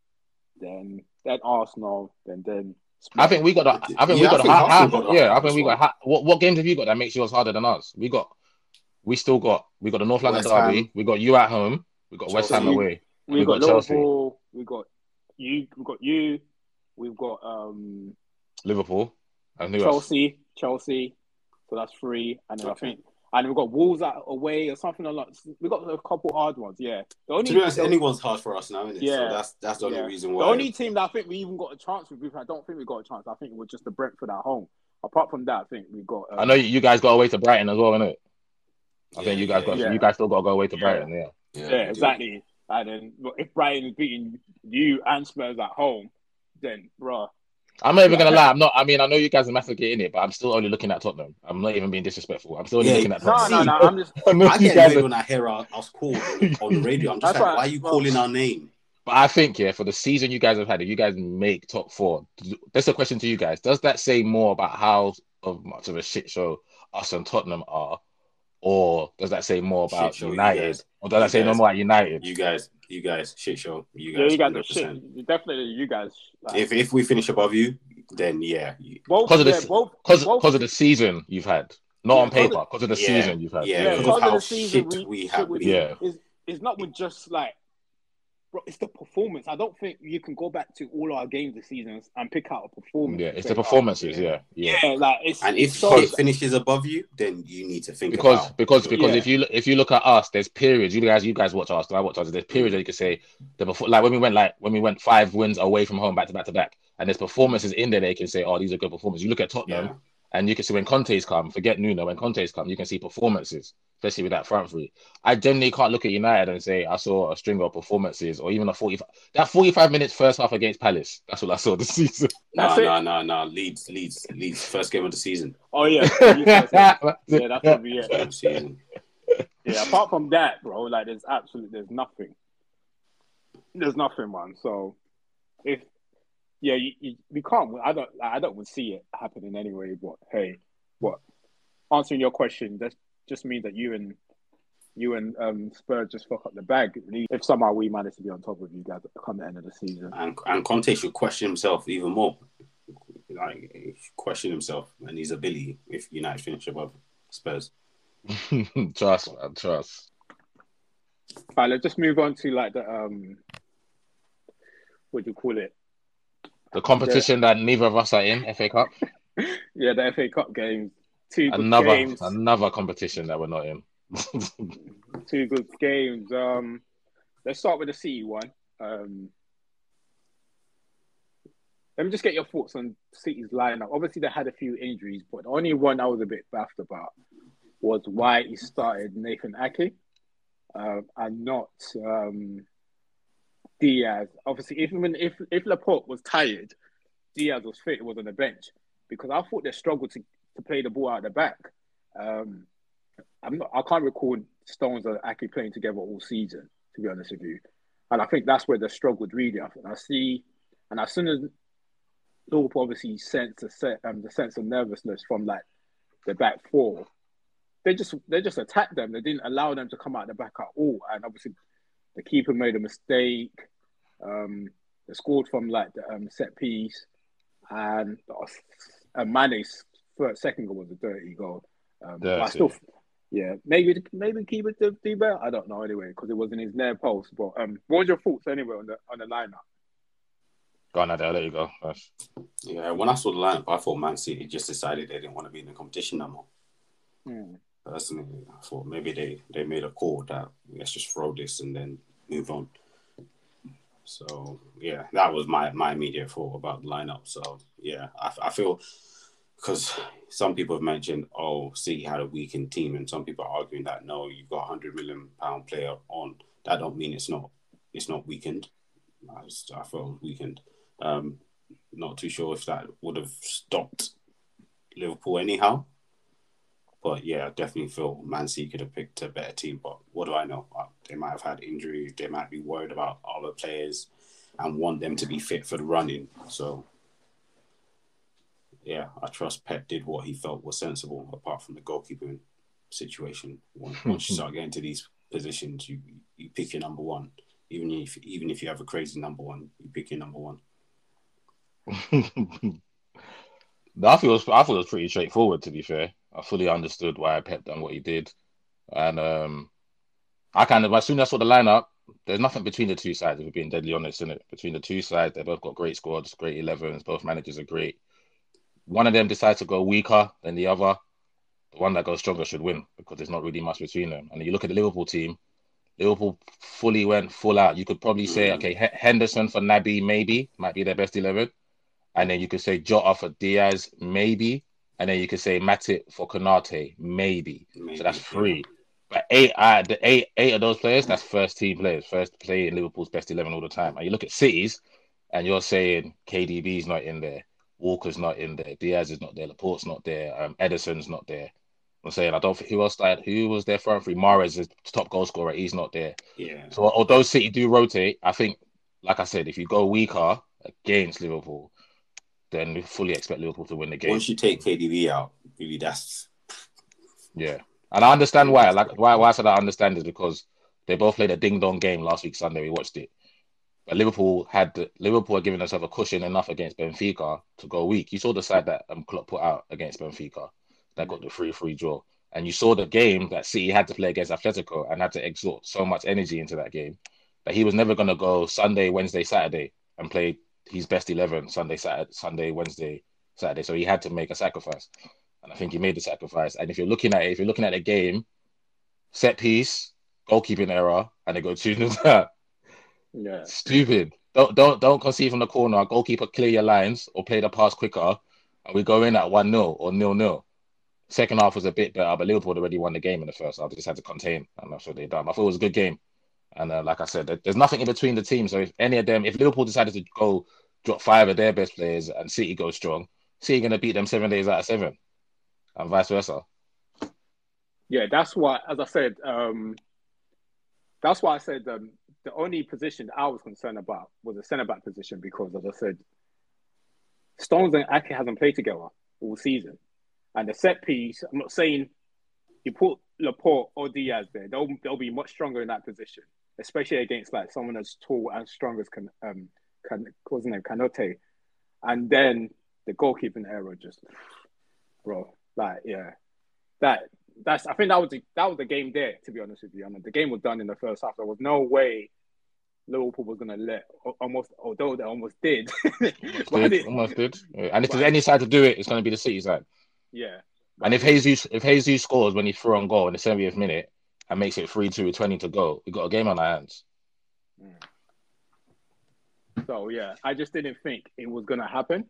Then then Arsenal. Then then I think we got. A, I think yeah, we got. I think a, yeah, I think we got. what what games have you got that makes yours harder than us? We got. We still got. We got the North London derby. We got you at home. We got Chelsea. West Ham away. We, we got, got Liverpool. We got you. We got you. We've got um Liverpool and Chelsea. Else? Chelsea. So that's three. And then I think and we've got Wolves out away or something like We've got a couple hard ones. Yeah, the only to be honest, anyone's hard for us now, isn't it? Yeah, so that's that's the only yeah. reason why. The only team that I think we even got a chance with, I don't think we got a chance. I think it was just the Brentford at home. Apart from that, I think we got. Um, I know you guys got away to Brighton as well, innit? I yeah, think you guys got you guys still got to go away to Brighton. Yeah, yeah, exactly. And then if Brighton is beating you and Spurs at home, then bruh, I'm not even gonna lie. I'm not. I mean, I know you guys are massive getting it, but I'm still only looking at Tottenham. I'm not even being disrespectful. I'm still only yeah, looking at Tottenham. No, no, no. I'm just. I get annoyed when I hear us called on the radio. I'm just That's like, right. why are you calling our name? But I think, yeah, for the season you guys have had, if you guys make top four, that's a question to you guys. Does that say more about how of much of a shit show us and Tottenham are, or does that say more about United, or does that say no more about United? You guys, you guys, shit show. You guys, yeah, you guys are shit. Definitely, you guys. Like, if if we finish above you, then yeah. Because of the because of the season you've had, not yeah, on paper, because of the yeah, season you've had. Yeah, because yeah, of, of the season we, we have. yeah, it's, it's not with just like bro, it's the performance. I don't think you can go back to all our games this season and pick out a performance. Yeah, it's the performances. Yeah, yeah, yeah. Like it's and if so, it finishes above you, then you need to think because about, because because yeah. if you if you look at us, there's periods. You guys, you guys watch us. I watch us. There's periods that you could say the before, like when we went like when we went five wins away from home back to back to back, and there's performances in there. They can say, oh, these are good performances. You look at Tottenham. Yeah. And you can see when Conte's come, forget Nuno, when Conte's come, you can see performances, especially with that front three. I generally can't look at United and say I saw a string of performances or even a 45 that 45 minutes first half against Palace. That's what I saw this season. No, no, no, no. Leeds, Leeds, Leeds, first game of the season. Oh yeah. yeah, that's probably it. Season. Yeah, apart from that, bro, like there's absolutely there's nothing. There's nothing, man. So if yeah, you, you, we can't. I don't. I don't see it happening anyway. But hey, what? Answering your question, that just means that you and you and um, Spurs just fuck up the bag. If somehow we manage to be on top of you guys come the end of the season, and and Conte should question himself even more, like question himself and his ability if United finish above Spurs. trust, man, trust. All right, let's just move on to like the um, what do you call it? The competition yeah. that neither of us are in, FA Cup. yeah, the FA Cup games. Two another games. another competition that we're not in. Two good games. Um, let's start with the City one. Um, let me just get your thoughts on City's lineup. Obviously, they had a few injuries, but the only one I was a bit baffled about was why he started Nathan Ake uh, and not um, Dias. Obviously, even if if Laporte was tired, Dias was fit, was on the bench because I thought they struggled to, to play the ball out the back. Um, I'm not, I can't recall Stones are actually playing together all season, to be honest with you. And I think that's where they struggled really. I, I see, and as soon as Liverpool obviously sense the, set, um, the sense of nervousness from like the back four, they just they just attacked them. They didn't allow them to come out the back at all. And obviously the keeper made a mistake. Um, they scored from like the um, set piece, and uh, Mane's first second goal was a dirty goal. Um, I still, yeah, maybe maybe keeper did do better. I don't know anyway because it was in his near post. But um, what was your thoughts anyway on the on the lineup? Go on, Adele. There you go. That's... Yeah, when I saw the lineup, I thought Man City just decided they didn't want to be in the competition no more. Hmm. Personally, I thought maybe they they made a call that let's just throw this and then move on. So yeah, that was my my immediate thought about the lineup. So yeah, I, I feel because some people have mentioned, oh, City had a weakened team, and some people are arguing that no, you've got a hundred million pound player on. That don't mean it's not it's not weakened. I, just, I felt weakened. Um, not too sure if that would have stopped Liverpool anyhow. But yeah, I definitely feel Man City could have picked a better team. But what do I know? Uh, they might have had injuries. They might be worried about other players and want them to be fit for the running. So yeah, I trust Pep did what he felt was sensible, apart from the goalkeeping situation. Once you start getting to these positions, you you pick your number one. Even if even if you have a crazy number one, you pick your number one. I feel I thought it was pretty straightforward. To be fair, I fully understood why Pep done what he did, and um, I kind of as soon as I saw the lineup, there's nothing between the two sides. If we're being deadly honest, in it between the two sides, they both got great squads, great 11s. Both managers are great. One of them decides to go weaker than the other. the one that goes stronger should win because there's not really much between them. And you look at the Liverpool team, Liverpool fully went full out. You could probably say, Mm. okay, Henderson for Naby, maybe, might be their best 11. And then you could say Jota for Diaz, maybe. And then you could say Matip for Konate, maybe. Maybe, So that's three. But eight, uh, the eight, eight of those players, that's first team players, first play in Liverpool's best 11 all the time. And you look at Cities, and you're saying KDB's not in there, Walker's not in there, Dias is not there, Laporte's not there, um, Ederson's not there. I'm saying I don't think who else started, who was there for three. Mahrez is top goal scorer, he's not there. Yeah. So although City do rotate, I think, like I said, if you go weaker against Liverpool, then we fully expect Liverpool to win the game. Once you take KDB out, really, that's Yeah, and I understand why. Like why why I said I understand is because they both played a ding dong game last week Sunday. We watched it, but Liverpool had Liverpool had given themselves a cushion enough against Benfica to go weak. You saw the side that um, Klopp put out against Benfica that got the free free draw, and you saw the game that City had to play against Atletico and had to exert so much energy into that game that he was never going to go Sunday, Wednesday, Saturday and play his best eleven Sunday, Saturday, Sunday, Wednesday, Saturday. So he had to make a sacrifice. And I think he made the sacrifice. And if you're looking at it, if you're looking at the game, set piece, goalkeeping error, and they go two 0. Yeah. Stupid. Don't don't don't concede from the corner. Goalkeeper clear your lines or play the pass quicker, and we go in at one 0 or nil nil. Second half was a bit better, but Liverpool already won the game in the first half. They just had to contain, and that's what they done. I thought it was a good game. And uh, like I said, there's nothing in between the teams. So if any of them, if Liverpool decided to go drop five of their best players and City goes strong, City gonna beat them seven days out of seven, and vice versa. Yeah, that's why, as I said, um, that's why I said um, the only position I was concerned about was the centre back position because, as I said, Stones and Ake hasn't played together all season, and the set piece. I'm not saying you put Laporte or Dias there; they'll they'll be much stronger in that position, especially against like someone as tall and strong as can um can what's his name Canote, and then the goalkeeping error just, bro, like yeah, that that's I think that was the, that was the game there. To be honest with you, I mean the game was done in the first half. There was no way Liverpool was going to let almost although they almost did. Almost did, did- almost did. And if there's any side to do it, it's going to be the City side. yeah, And if Jesus if Jesus scores when he threw on goal in the 70th minute and makes it 3 2 with 20 to go, we got a game on our hands. so yeah, I just didn't think it was going to happen.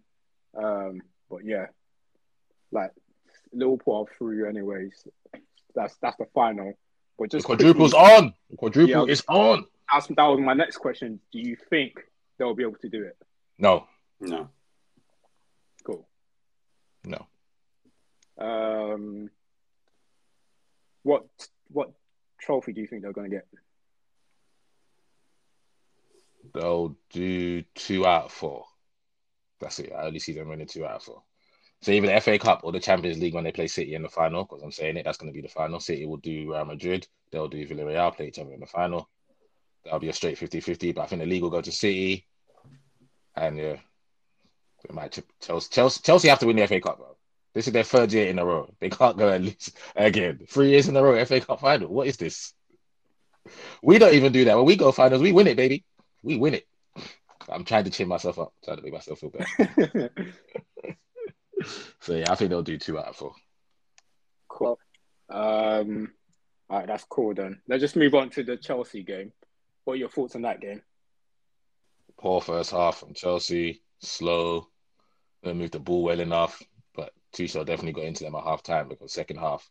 Um, but yeah, like Liverpool are through anyways. That's that's the final. But The just quadruple's quickly, on. The quadruple Yeah. is on. that's, that was my next question. Do you think they'll be able to do it? No, no. Cool. no. Um, what what trophy do you think they're going to get? They'll do two out of four. That's it. I only see them winning two out of four. So either the FA Cup or the Champions League when they play City in the final, because I'm saying it, that's going to be the final. City will do Real Madrid. They'll do Villarreal, play each other in the final. That'll be a straight 50-50, but I think the league will go to City. And yeah, they might Chelsea. Chelsea. Chelsea have to win the FA Cup, bro. This is their third year in a row. They can't go and lose again. Three years in a row, FA Cup final. What is this? We don't even do that. When we go finals, we win it, baby. We win it. I'm trying to cheer myself up, trying to make myself feel better. So yeah, I think they'll do two out of four. cool. Um, all right, that's cool then. Let's just move on to the Chelsea game. What are your thoughts on that game? Poor first half from Chelsea, slow. They moved the ball well enough, Tuchel definitely got into them at half time because second half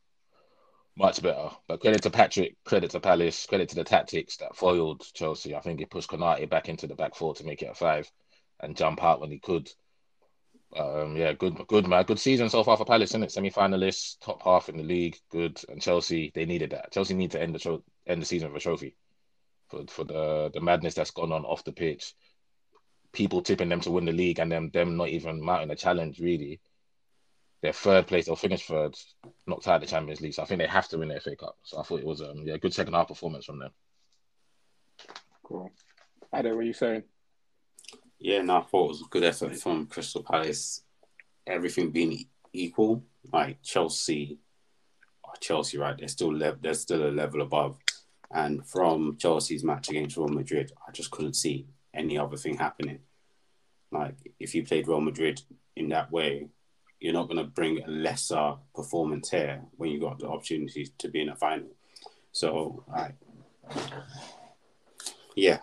much better. But credit to Patrick, credit to Palace, credit to the tactics that foiled Chelsea. I think he pushed Kouyate back into the back four to make it a five and jump out when he could. Um, yeah, good, good man, good season so far for Palace, isn't it? Semi-finalists, top half in the league, good. And Chelsea, they needed that. Chelsea need to end the tro- end the season with a trophy for for the the madness that's gone on off the pitch. People tipping them to win the league and them them not even mounting a challenge really. They're third place, they'll finish third, knocked out of the Champions League. So I think they have to win the FA Cup. So I thought it was um yeah, good second half performance from them. Cool. Ade, what are you saying? Yeah, no, I thought it was a good effort from Crystal Palace. Everything being equal, like Chelsea, oh, Chelsea, right? They're still lev- they're still a level above. And from Chelsea's match against Real Madrid, I just couldn't see any other thing happening. Like if you played Real Madrid in that way, you're not going to bring a lesser performance here when you got the opportunity to be in a final. So, I, yeah,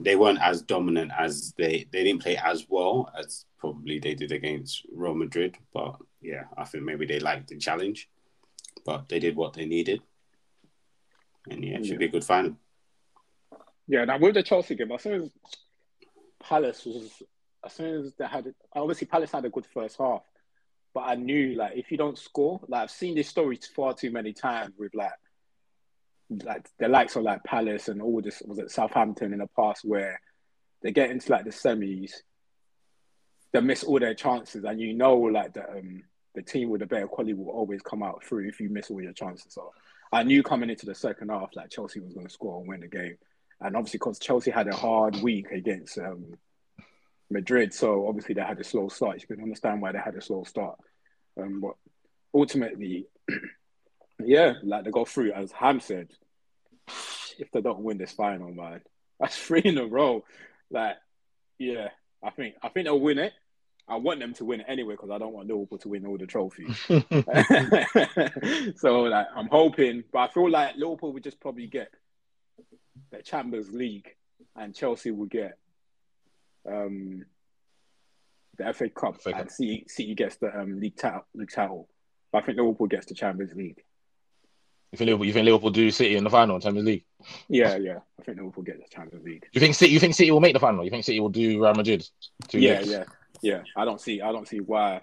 they weren't as dominant as they they didn't play as well as probably they did against Real Madrid. But yeah, I think maybe they liked the challenge, but they did what they needed, and yeah, it should Yeah. be a good final. Yeah, now with the Chelsea game, as soon as Palace was, as soon as they had, obviously Palace had a good first half, but I knew like if you don't score, like I've seen this story far too many times with like, like the likes of like Palace and all this was it Southampton in the past where they get into like the semis, they miss all their chances, and you know like the um the team with the better quality will always come out through if you miss all your chances. So I knew coming into the second half like Chelsea was going to score and win the game and obviously because Chelsea had a hard week against um, Madrid, so obviously they had a slow start. You can understand why they had a slow start, um, but ultimately, yeah, like they go through. As Ham said, if they don't win this final, man, that's three in a row. Like, yeah, I think I think they'll win it. I want them to win it anyway because I don't want Liverpool to win all the trophies. so like I'm hoping, but I feel like Liverpool would just probably get the Champions League, and Chelsea will get um, the FA Cup, FA Cup. and City, City gets the um, league title. League title. But I think Liverpool gets the Champions League. You think Liverpool? You think Liverpool do City in the final in Champions League? Yeah, yeah. I think Liverpool get the Champions League. You think City? You think City will make the final? You think City will do Real Madrid? Two yeah, legs? yeah, yeah. I don't see. I don't see why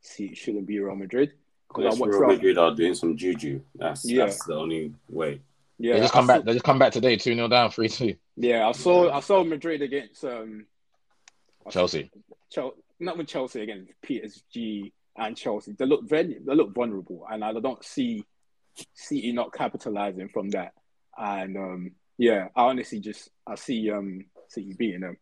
City shouldn't be Real Madrid because I watched Real Real. Madrid are doing some juju. That's Yeah. that's the only way. Yeah, They just I come saw- back. They just come back today, two 0 down, three two. Yeah, I saw. I saw Madrid against um, Chelsea. Chel- not with Chelsea again. PSG and Chelsea. They look very, they look vulnerable, and I don't see City not capitalizing from that. And um, yeah, I honestly just I see um City beating them.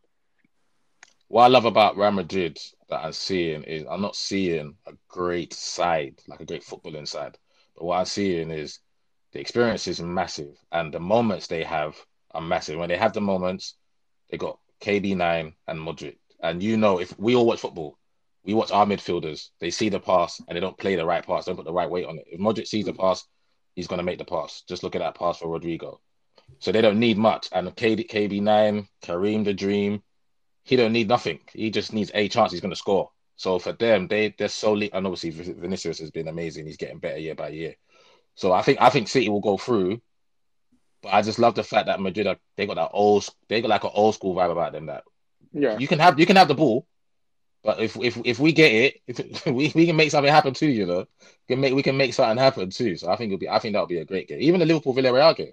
What I love about Real Madrid that I'm seeing is I'm not seeing a great side, like a great footballing side. But what I'm seeing is the experience is massive and the moments they have are massive. When they have the moments, they got KB9 and Modric. And you know, if we all watch football, we watch our midfielders, they see the pass and they don't play the right pass, don't put the right weight on it. If Modric sees the pass, he's going to make the pass. Just look at that pass for Rodrygo. So they don't need much. And KD, KB9, Karim the Dream, he don't need nothing. He just needs a chance. He's going to score. So for them, they they're solely and obviously Vinicius has been amazing. He's getting better year by year. So I think I think City will go through. But I just love the fact that Madrid are, they got that old they got like an old school vibe about them that Yeah, you can have you can have the ball, but if if if we get it, if, we, we can make something happen too. You know, we can make we can make something happen too. So I think it'll be I think that'll be a great game. Even the Liverpool Villarreal game,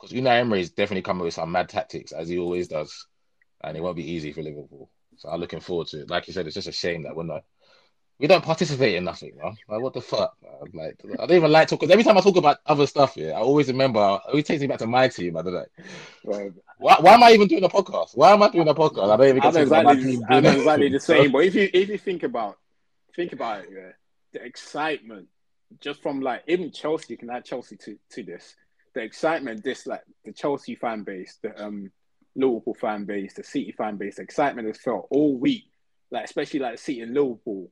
because Unai Emery is definitely coming with some mad tactics as he always does, and it won't be easy for Liverpool. So I'm looking forward to it. Like you said, it's just a shame that we're not. We don't participate in nothing, man. Like what the fuck? Man? Like I don't even like talking. Every time I talk about other stuff, yeah, I always remember. It always takes me back to my team. I don't know. well, Why, why am I even doing a podcast? Why am I doing a podcast? I don't even get know to talk my exactly, team I know doing it. exactly the same. But if you if you think about think about it, yeah, the excitement just from like even Chelsea, you can add Chelsea to to this. The excitement, this like the Chelsea fan base, the um Liverpool fan base, the City fan base, the excitement is felt all week. Like especially like City and Liverpool,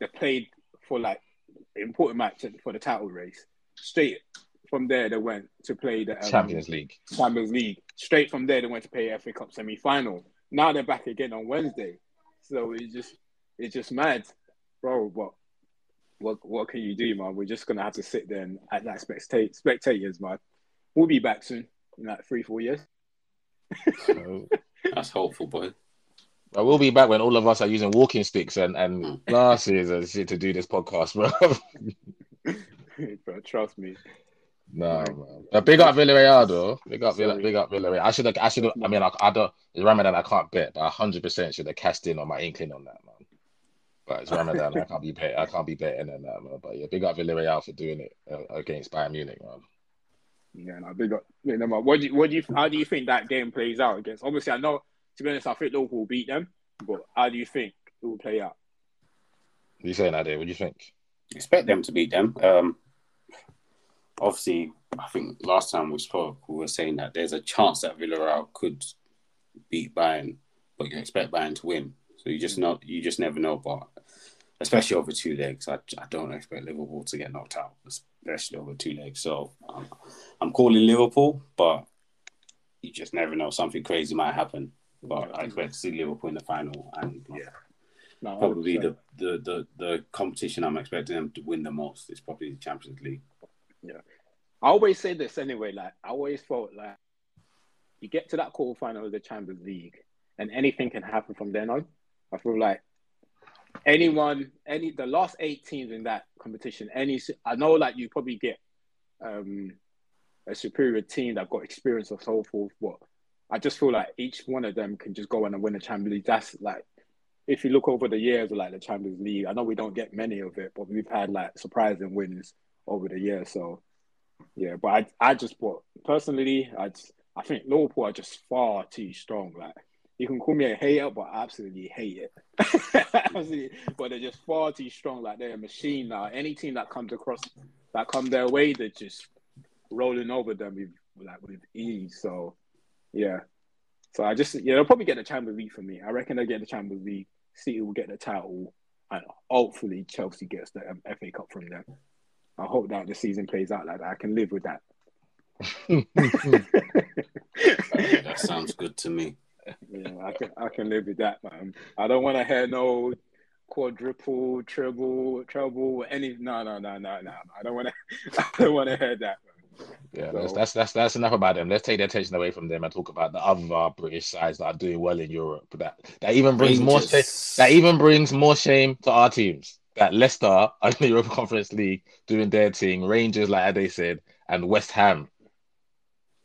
they played for like important match for the title race. Straight from there, they went to play the um, Champions League. Champions League. Straight from there, they went to play FA Cup semi final. Now they're back again on Wednesday. So it's just it's just mad, bro. But what what can you do, man? We're just gonna have to sit there and act like spectate spectators, man. We'll be back soon in like three four years. So, That's hopeful, boy. I will be back when all of us are using walking sticks and, and glasses and shit to do this podcast, bro. bro, trust me. no, man. But big up Villarreal, though. Big up, Sorry. big up Villarreal. I should have, I should I mean, I, I don't, it's Ramadan, I can't bet, but 100% should have cashed in on my inkling on that, man. But it's Ramadan, I can't be bet, I can't be betting on that, man. But yeah, big up Villarreal for doing it uh, against Bayern Munich, man. Yeah, no, big up. Yeah, no, man. What do you, what do you, how do you think that game plays out against? Obviously, I know. To be honest, I think Liverpool will beat them. But how do you think it will play out? What you saying, Ade? What do you think? Expect them to beat them. Um, obviously, I think last time we spoke, we were saying that there's a chance that Villarreal could beat Bayern, but you expect Bayern to win. So you just know, you just never know. But especially over two legs. I, I don't expect Liverpool to get knocked out, especially over two legs. So um, I'm calling Liverpool, but you just never know. Something crazy might happen. But I expect to see Liverpool in the final, and yeah, No, probably the, the the the competition I'm expecting them to win the most is probably the Champions League. Yeah, I always say this anyway. Like I always felt like you get to that quarterfinal of the Champions League, and anything can happen from then on. I feel like anyone, any the last eight teams in that competition, any I know like you probably get um a superior team that got experience or so forth, but I just feel like each one of them can just go on and win the Champions League. That's like if you look over the years of like the Champions League, I know we don't get many of it, but we've had like surprising wins over the years. So yeah, but I I just but personally I just, I think Liverpool are just far too strong. Like you can call me a hater, but I absolutely hate it. absolutely, but they're just far too strong. Like they're a machine now. Any team that comes across that come their way, they're just rolling over them with like with ease. So yeah. So I just yeah, they'll probably get the Champions League for me. I reckon they'll get the Champions League. City will get the title, and hopefully Chelsea gets the um, FA Cup from them. I hope that the season plays out like that. I can live with that. That sounds good to me. Yeah, I can I can live with that, man. I don't want to hear no quadruple, triple, treble, any. No, no, no, no, no. I don't want to. I don't want to hear that. Man. Yeah, So- that's, that's that's that's enough about them. Let's take their attention away from them and talk about the other British sides that are doing well in Europe. That that even brings more shame. That even brings more shame to our teams. That Leicester are in the Europa Conference League doing their thing. Rangers, like they said, and West Ham.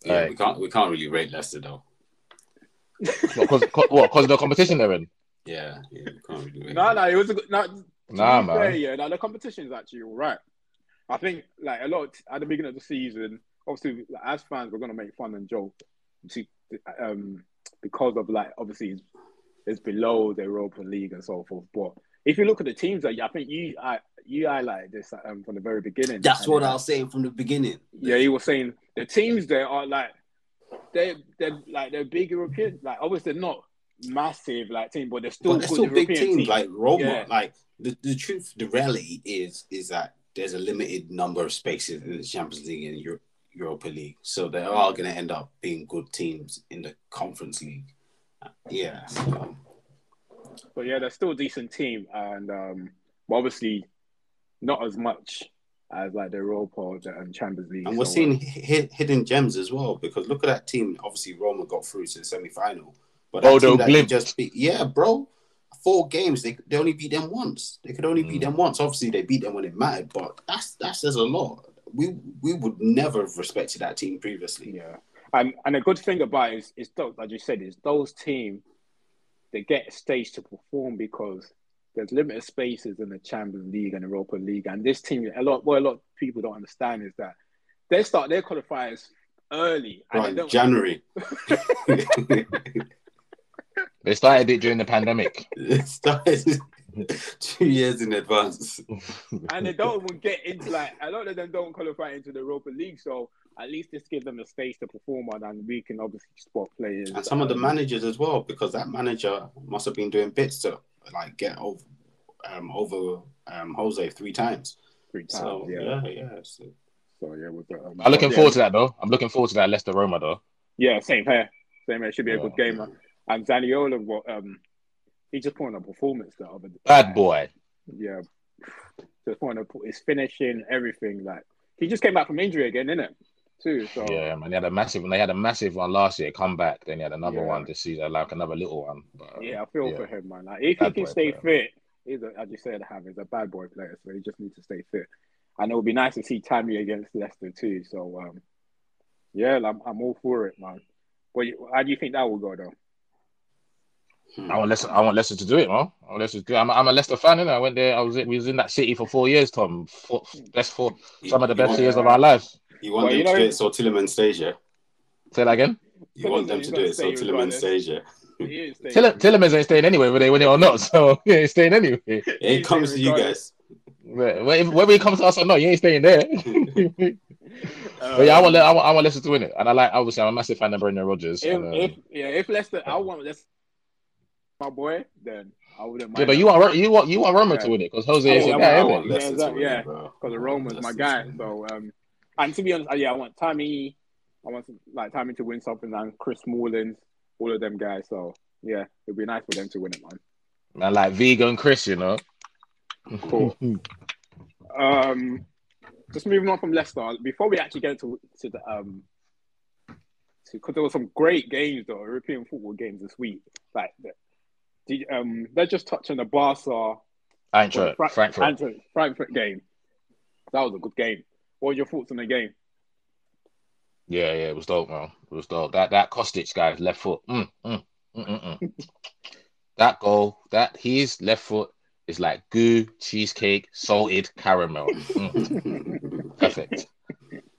Yeah, Like- we can't we can't really rate Leicester though. Because what? Because the competition they're in. Yeah, yeah, we can't really rate. No, them. no, it was a good. No, to Nah, be fair, man. yeah, no, the competition is actually all right. I think like a lot at the beginning of the season. Obviously, like, as fans, we're gonna make fun and joke, see, um, because of like obviously it's, it's below the Europa League and so forth. But if you look at the teams that I think you I you highlighted this um, from the very beginning. That's what I was saying from the beginning. Yeah, you were saying the teams there are like they they're like they're big European. Like obviously they're not massive like team, but they're still but they're good still big European teams like Roma. Yeah. Like the, the truth, the reality is is that there's a limited number of spaces in the Champions League in Euro- Europa League, so they are going to end up being good teams in the Conference League. Yeah, so, But yeah, they're still a decent team, and um, but obviously not as much as like the Europa and the um, Champions League. and we're So, seeing uh, hi- hidden gems as well because look at that team. Obviously, Roma got through to the semi final, but that Bodo team that they just beat, yeah, bro. Four games, they, they only beat them once. They could only beat Mm. them once. Obviously, they beat them when it mattered, but that's that says a lot. We we would never have respected that team previously. yeah, and and a good thing about it is, is those, like you said, is those teams they get a stage to perform because there's limited spaces in the Champions League and Europa League, and this team a lot what a lot of people don't understand is that they start their qualifiers early and Right, don't January. They started it during the pandemic. it started two years in advance. and they don't even get into like a lot of them don't qualify into the Europa League. So at least this gives them a space to perform on, and we can obviously spot players. And some of the managers as well, because that manager must have been doing bits to like get over um, over um, Jose three times. three times, So yeah. yeah, yeah. So, So yeah, with the, um, I'm looking yeah. forward to that though. I'm looking forward to that Leicester Roma though. Yeah, same here. Same here. Should be a good game. man. And Zaniolo, what um, he just put on a performance the other Bad boy. Yeah, just put on a, his finishing, everything. Like he just came back from injury again, didn't it? Too. So Yeah, man. They had a massive. They had a massive one last year. Come back. Then he had another Yeah. one this season, like another little one. But, Yeah, I feel yeah. for him, man. Like if Bad he can stay player. fit, he's a, as you said, have he's a bad boy player, so he just needs to stay fit. And it would be nice to see Tammy against Leicester too. So um, yeah, I'm, I'm all for it, man. But how do you think that will go though? Hmm. I want Leicester. I want Leicester to do it, man. I want Leicester to do it. I'm, a- I'm a Leicester fan, and I went there. I was in, we was in that city for four years, Tom. Four, best four, some of the best want- years of our lives. You want Well, them you to know- do it so Tielemans stays, yeah? Say that again. You want them to do it so Tielemans stays, yeah? He is Tielemans ain't staying anyway, whether they win it or not. So he ain't staying anyway. It He's comes to you guys. Whether whether he comes to us or not, he ain't staying there. Uh, but yeah, I want, I want, I want Leicester to win it, and I like. Obviously, I'm a massive fan of Brendan Rodgers. If, and, um, if yeah, if Leicester, I want Leicester, my boy, then I wouldn't mind. Yeah, but you want you want you want Roma to win it because Jose Oh, is yeah, your guy, want- isn't want it? Yeah, Leicester exactly, yeah. it, because the Roman's my guy. So um, and to be honest, uh, yeah, I want Tammy. I want like Tammy to win something, and Chris Smalling, all of them guys. So yeah, it'd be nice for them to win it, man. Man, like Vigo and Chris, you know. Cool. Um, just moving on from Leicester before we actually get to to the um, because there were some great games though, European football games this week. Like, the, the, um, let's just touch on the Barca Eintracht, Fra- Frankfurt. Frankfurt, Frankfurt game. That was a good game. What were your thoughts on the game? Yeah, yeah, it was dope, man. It was dope. That that Kostic guy, left foot. Mm, mm, mm, mm, mm. that goal, that his left foot is like goo, cheesecake, salted caramel. Mm. Perfect.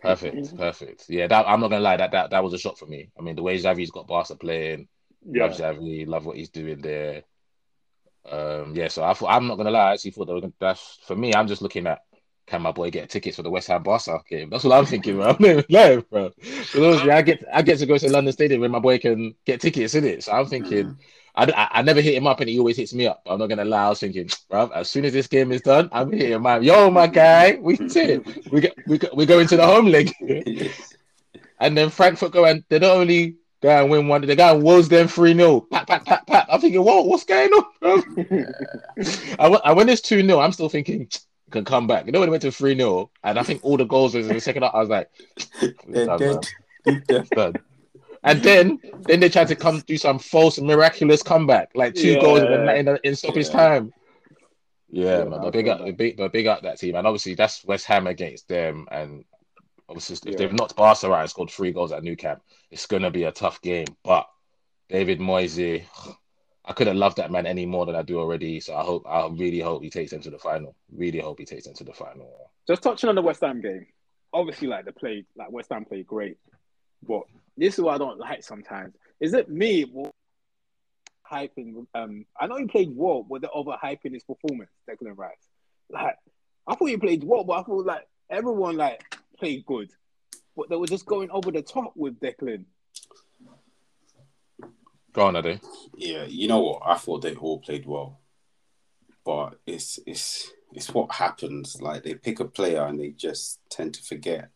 Perfect. Perfect. Yeah, that I'm not gonna lie, that that that was a shock for me. I mean, the way Xavi's got Barca playing, love Xavi, love what he's doing there. Um, yeah, so I thought I'm not gonna lie, I actually thought they were gonna, that's for me, I'm just looking at can my boy get tickets for the West Ham Barca game? That's what I'm thinking, bro. I'm not even lying, bro. Because I get I get to go to London Stadium where my boy can get tickets in it. So I'm thinking I, I, I never hit him up and he always hits me up. I'm not gonna lie, I was thinking, bro, as soon as this game is done, I'm hitting up. Yo, my guy, we did. We get we go, we go into the home leg. And then Frankfurt go and they not only and win one, go and woes them 3 0. Pat, pat, pat, pat. I'm thinking, whoa, what's going on? I, went- I it's 2 0, I'm still thinking, can come back. You know, when it went to 3 0, and I think all the goals was in the second half, I was like, done, dead. Dead. done. And then, then they tried to come do some false miraculous comeback, like two Yeah. goals in, the, in, in stoppage Yeah. time. Yeah, Yeah, man, but big up, big, but big up that team, and obviously that's West Ham against them, and obviously if Yeah. they've knocked Barca out and scored three goals at Nou Camp, it's gonna be a tough game. But David Moyes, I couldn't love that man any more than I do already. So I hope, I really hope he takes them to the final. Really hope he takes them to the final. Just touching on the West Ham game. Obviously, like the play, like West Ham played great, but this is what I don't like sometimes. Is it me hyping? Um, I know he played well, but they're overhyping his performance. Declan Rice, like I thought he played well, but I thought like everyone like played good, but they were just going over the top with Declan. Go on, Ade. Yeah, you know what? I thought they all played well, but it's it's it's what happens. Like they pick a player and they just tend to forget.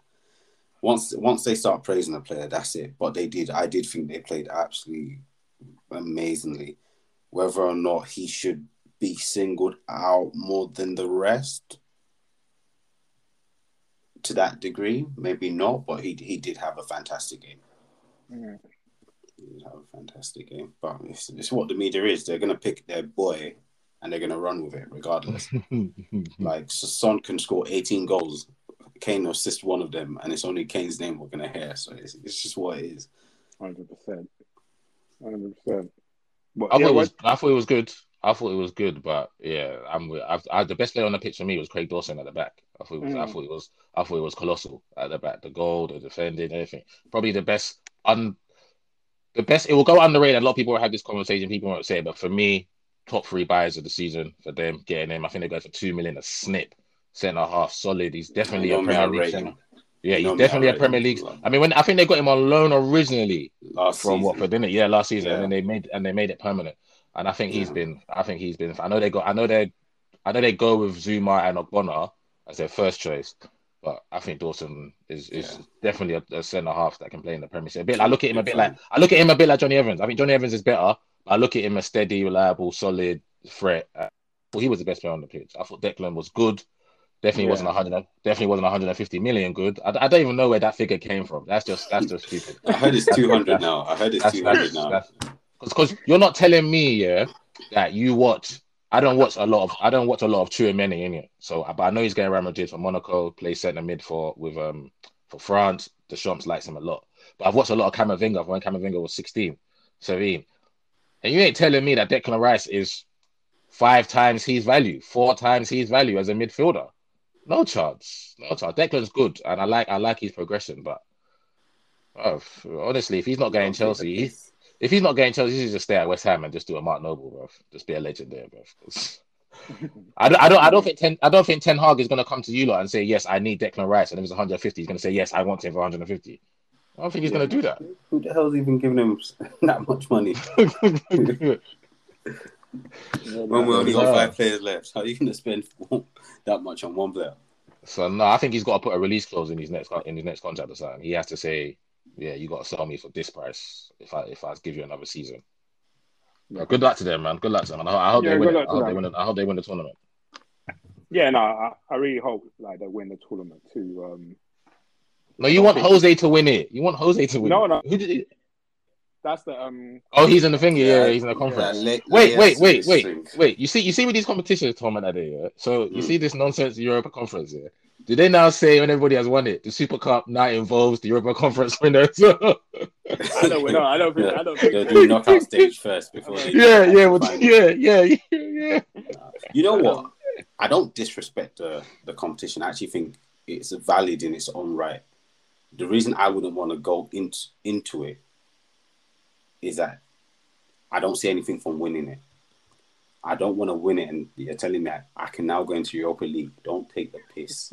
Once once they start praising a player, that's it. But they did. I did think they played absolutely amazingly. Whether or not he should be singled out more than the rest, to that degree, maybe not. But he he did have a fantastic game. Mm. He did have a fantastic game. But it's, it's what the media is. They're gonna pick their boy and they're gonna run with it regardless. like so Son can score 18 goals, Kane will assist one of them, and it's only Kane's name we're gonna hear. So it's, it's just what it is. Hundred percent, hundred percent. But I yeah, thought it was, I thought it was good. I thought it was good, but yeah, I'm. I, I, the best player on the pitch for me was Craig Dawson at the back. I thought, it was, I Mm. thought it was, I thought it was colossal at the back. The goal, the defending, everything. Probably the best. Un, the best. It will go underrated. A lot of people will have this conversation. People won't say, it, but for me, top three buyers of the season for them getting him. I think they go for two million a snip, centre half, solid. He's definitely a I Premier League centre. Yeah, he's definitely a Premier. League. I mean, when I think they got him on loan originally Last from season. Watford, didn't it? Yeah, last season, and then they made and they made it permanent. And I think he's Yeah. been. I think he's been. I know they got. I know they. I know they go with Zouma and Ogbonna as their first choice, but I think Dawson is is Yeah. definitely a, a centre half that can play in the Premier League. A bit. I look at him a bit like. I look at him a bit like Jonny Evans. I think Jonny Evans is better. But I look at him as steady, reliable, solid threat. Well, he was the best player on the pitch. I thought Declan was good. Definitely Yeah. wasn't 100. Definitely wasn't 150 million good. I, I don't even know where that figure came from. That's just that's just stupid. I heard it's 200 now. I heard it's 200 now. because you're not telling me, yeah, that you watch. I don't watch a lot of I don't watch a lot of Chouameni in it. So, but I know he's getting Real Madrid for Monaco, plays centre mid for with um for France. Deschamps likes him a lot. But I've watched a lot of Camavinga from when Camavinga was 16, 17. And you ain't telling me that Declan Rice is five times his value, four times his value as a midfielder. No chance. No chance. Declan's good and I like I like his progression, but oh, honestly, if he's not getting Chelsea, he, if he's not getting Chelsea, he should just stay at West Ham and just do a Mark Noble, bro. Just be a legend there, bro. I don't, I don't, I don't think Ten, I don't think Ten Hag is gonna come to you lot and say yes, I need Declan Rice, and if it's 150, he's gonna say yes, I want him for 150. I don't think he's gonna do that. Who the hell's even giving him that much money? when we only got five players left, how are you going to spend that much on one player? So no, I think he's got to put a release clause in his next in his next contract or something. He has to say, "Yeah, you got to sell me for this price if I if I give you another season." Yeah, good luck to them, man. Good luck to them. And I, hope yeah, they win. I hope they win. I hope they win the tournament. Yeah, no, I, I really hope like they win the tournament too. Um, no, you want Jose to win it. You want Jose to win. No, it. no. Who did it? That's the um. Oh, he's in the thing. Yeah, yeah he's in the conference. Yeah, wait, wait, wait, wait, wait. You see, you see with these competitions, Tom and Ade. Yeah? So you mm. see this nonsense Europa Conference. Yeah. Do they now say when everybody has won it, the Super Cup now involves the Europa Conference winners? I don't know. I don't think. Yeah. I don't think. They'll do knockout stage first before. They yeah, yeah, well, yeah, yeah, yeah. You know what? I don't disrespect the the competition. I actually think it's valid in its own right. The reason I wouldn't want to go into into it is that I don't see anything from winning it. I don't want to win it, and you're telling me I can now go into Europa League. Don't take the piss.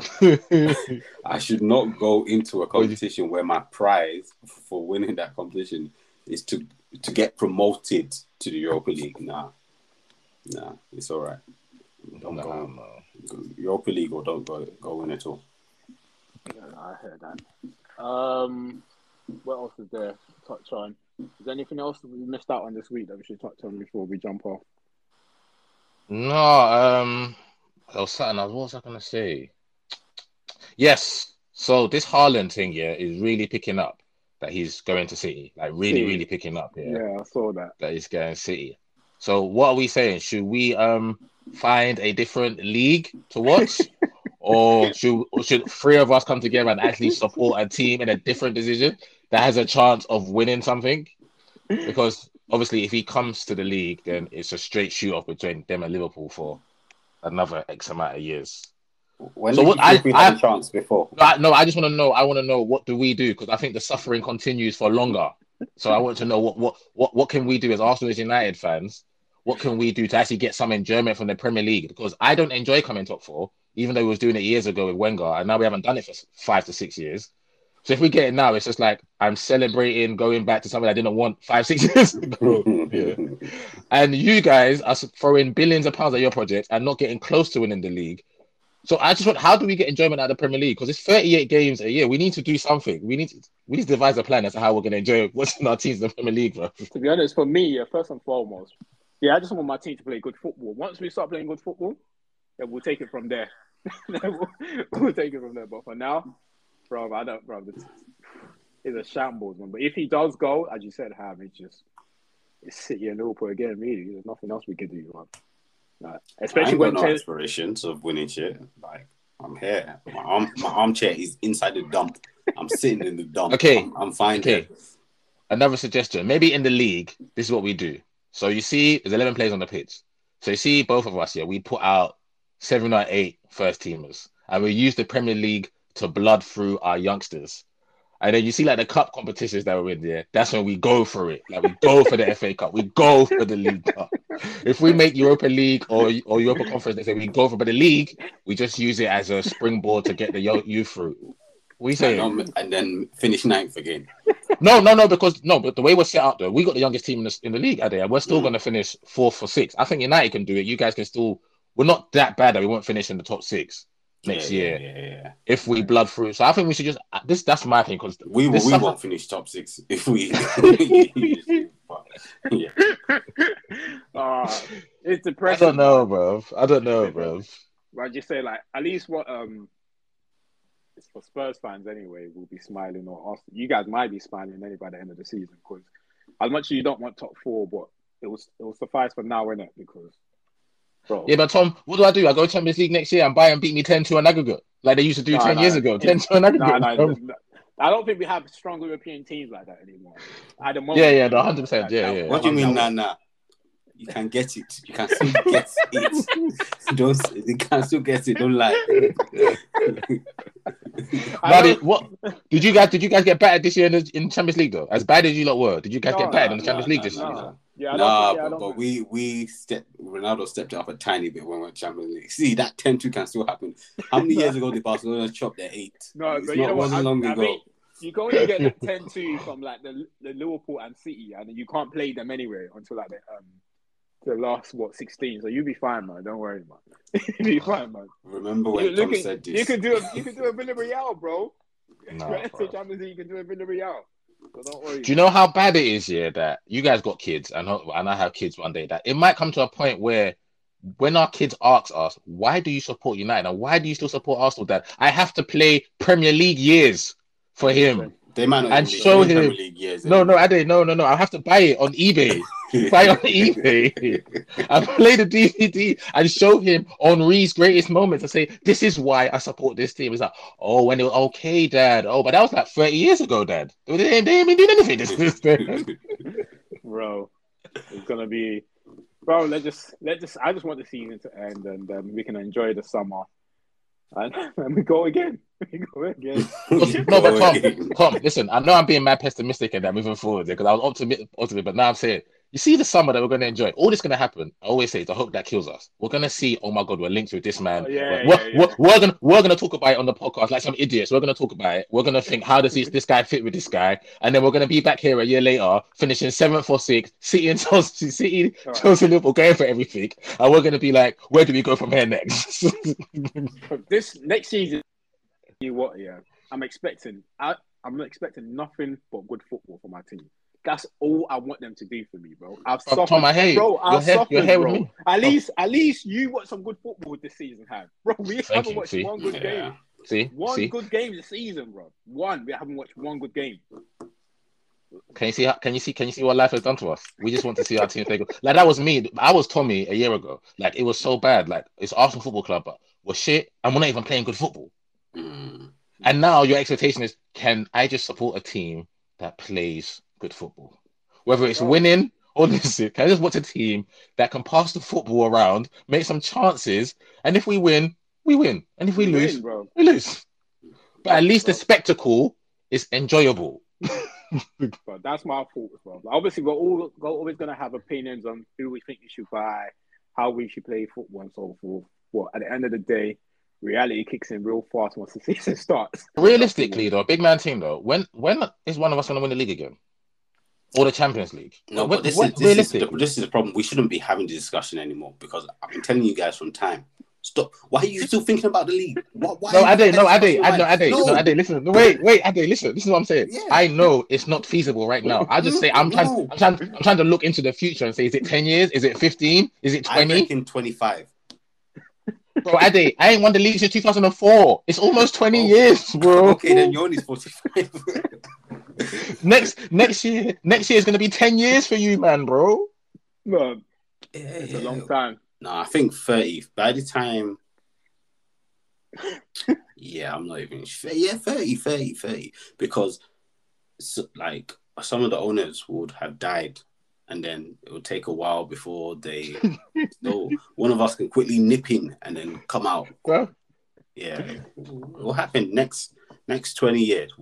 I should not go into a competition where my prize for winning that competition is to to get promoted to the Europa League. Nah, nah, it's all right. Don't no, go, no. Europa League or don't go go win at all. Yeah, I heard that. Um, what else is there to touch on? Is there anything else that we missed out on this week that we should touch on before we jump off? No, um, I was something. What was I gonna say? Yes. So this Haaland thing, yeah, is really picking up that he's going to City. Like really, really picking up. Yeah. Yeah, I saw that. That he's going to City. So what are we saying? Should we um find a different league to watch? or should or should three of us come together and actually support a team in a different decision that has a chance of winning something? Because obviously if he comes to the league, then it's a straight shoot off between them and Liverpool for another X amount of years. When so what, I, I, chance before? No, I, no, I just want to know. I want to know what do we do because I think the suffering continues for longer. So I want to know what what what what can we do as Arsenal as United fans? What can we do to actually get some enjoyment from the Premier League? Because I don't enjoy coming top four, even though we was doing it years ago with Wenger, and now we haven't done it for five to six years. So if we get it now, it's just like I'm celebrating going back to something I didn't want five, six years ago. yeah. And you guys are throwing billions of pounds at your project and not getting close to winning the league. So I just want, how do we get enjoyment out of the Premier League? Because it's 38 games a year. We need to do something. We need to, we need to devise a plan as to how we're going to enjoy watching our teams in the Premier League, bro. To be honest, for me, yeah, first and foremost, yeah, I just want my team to play good football. Once we start playing good football, then we'll take it from there. we'll, we'll, take it from there. But for now, bro, I don't, bro, it's a shambles, man. But if he does go, as you said, Ham, it's just it's City and Liverpool again. Really, there's nothing else we can do, man. Like, especially when no aspirations of winning shit. Like I'm here. My arm, my armchair is inside the dump. I'm sitting in the dump. Okay, I'm, I'm fine. Okay. Here. Another suggestion. Maybe in the league, this is what we do. So you see, there's 11 players on the pitch. So you see, both of us here, we put out seven or eight first teamers, and we use the Premier League to blood through our youngsters. And then you see like the cup competitions that we're in there. That's when we go for it. Like we go for the FA Cup. We go for the League Cup. If we make Europa League or or Europa Conference, they say we go for. But the league, we just use it as a springboard to get the youth through. We say and, and then finish ninth again. No, no, no. Because no, but the way we're set up though, we got the youngest team in the, in the league. Are they? We're still mm. going to finish fourth or sixth. I think United can do it. You guys can still. We're not that bad that we won't finish in the top six next yeah, year yeah, yeah, if we blood through. So I think we should just this. That's my thing because we we stuff, won't finish top six if we. yeah. Uh, it's depressing. I don't know, bro. I don't know, bro. I just say like at least what um. It's for Spurs fans anyway. We'll be smiling, or us. You guys might be smiling anyway by the end of the season because as much as you don't want top four, but it was it will suffice for now, innit? Because Bro. Yeah, but Tom, what do I do? I go to Champions League next year and Bayern beat me 10 to an aggregate, like they used to do nah, 10 nah, years ago. 10 to an aggregate. Nah, I don't think we have strong European teams like that anymore. At the moment, yeah, yeah, no, 100%. Yeah, yeah. What do you mean, nah, nah? You can get it. You can still get it. don't you can still get it. Don't lie. Buddy, what did you guys did you guys get better this year in, the, in Champions League though? As bad as you lot were, did you guys no, get better no, in the Champions no, League this year? Yeah, nah, think, yeah, but, but we we stepped Ronaldo stepped up a tiny bit when we went Champions League. See that 10-2 can still happen. How many years ago did Barcelona chop their eight? No, it's but not, you know wasn't long I, ago. I mean, you can only get the 10-2 from like the, the Liverpool and City, and you can't play them anyway until like the um the last what sixteen, so you'll be fine, man. Don't worry, man. you'll be fine, man. Remember when You, Tom look at- said you this? can do a you can do a Villarreal, bro. Nah, Rest bro. Champions League, you can do a Villarreal. So don't worry. Do you know how bad it is here that you guys got kids and and I have kids one day that it might come to a point where when our kids ask us why do you support United? And why do you still support Arsenal dad? I have to play Premier League years for him They might not And even be show him- years. no no I didn't no no no I have to buy it on eBay buy it on eBay I play the DVD and show him Henry's greatest moments and say this is why I support this team it's like oh when it was okay dad oh but that was like 30 years ago dad they ain't, they ain't been doing anything this, this, bro. It's gonna be, bro. Let's just let just. I just want the season to end, and um, we can enjoy the summer, and, and we go again. We go again. no, but Tom, Tom, listen, I know I'm being mad pessimistic and that moving forward because I was optimistic, optimistic, but now I'm saying, you see the summer that we're going to enjoy. All this going to happen. I always say, the hope that kills us. We're going to see, oh my God, we're linked with this man. Oh, yeah, we're, yeah, yeah. We're, we're going we're gonna talk about it on the podcast like some idiots. We're going to talk about it. We're going to think, how does this, this guy fit with this guy? And then we're going to be back here a year later, finishing seventh or sixth, City and Chelsea, City, right. Chelsea, Liverpool, going for everything. And we're going to be like, where do we go from here next? This next season, you what? Yeah, I'm expecting. I I'm expecting nothing but good football for my team. That's all I want them to do for me, bro. I've Tom, suffered, Tom, I hear bro. I've here- suffered, you're here bro. me. At least, at least you watch some good football this season, have bro. We Thank haven't you, watched see? one good Yeah. game. see, One see. good game this season, bro. One. We haven't watched one good game. Can you see? How, can you see? Can you see what life has done to us? We just want to see our team play. good. Like that was me. I was Tommy a year ago. Like it was so bad. Like it's Arsenal Football Club, but we're shit, and we're not even playing good football. Mm. And now your expectation is, can I just support a team that plays good football, whether it's Bro. winning or losing? Can I just watch a team that can pass the football around, make some chances, and if we win, we win, and if we, lose, win, bro. we lose. But at least the spectacle is enjoyable. But that's my thoughts, bro. Like, obviously, we're all we're always gonna have opinions on who we think we should buy, how we should play football, and so forth. But at the end of the day, reality kicks in real fast once the season starts. Realistically, though, big man team though, when when is one of us going to win the league again, or the Champions League? No, When- but this when- is this is, the, this is the problem. We shouldn't be having the discussion anymore because I've been telling you guys from time. Stop. Why are you still thinking about the league? Why, why No, Ade, no, Ade, Ade, no, Ade, No. Ade, listen, no, wait, wait, Ade, listen, this is what I'm saying. Yeah. I know it's not feasible right now. I just mm-hmm. say I'm trying, No. I'm trying, I'm trying to look into the future and say, is it 10 years? Is it 15? Is it 20? I 20? reckon 25. Bro, Ade, I ain't won the league since 2004. It's almost 20 Oh. years, bro. Okay, then you're only 45. Next, next year, next year is gonna be 10 years for you, man, bro. No, it's a long time. No, I think 30. By the time. Yeah, I'm not even sure. Yeah, 30, 30, 30. Because, so, like, some of the owners would have died, and then it would take a while before they. so one of us can quickly nip in and then come out. Bro, Yeah, it will happen next next 20 years,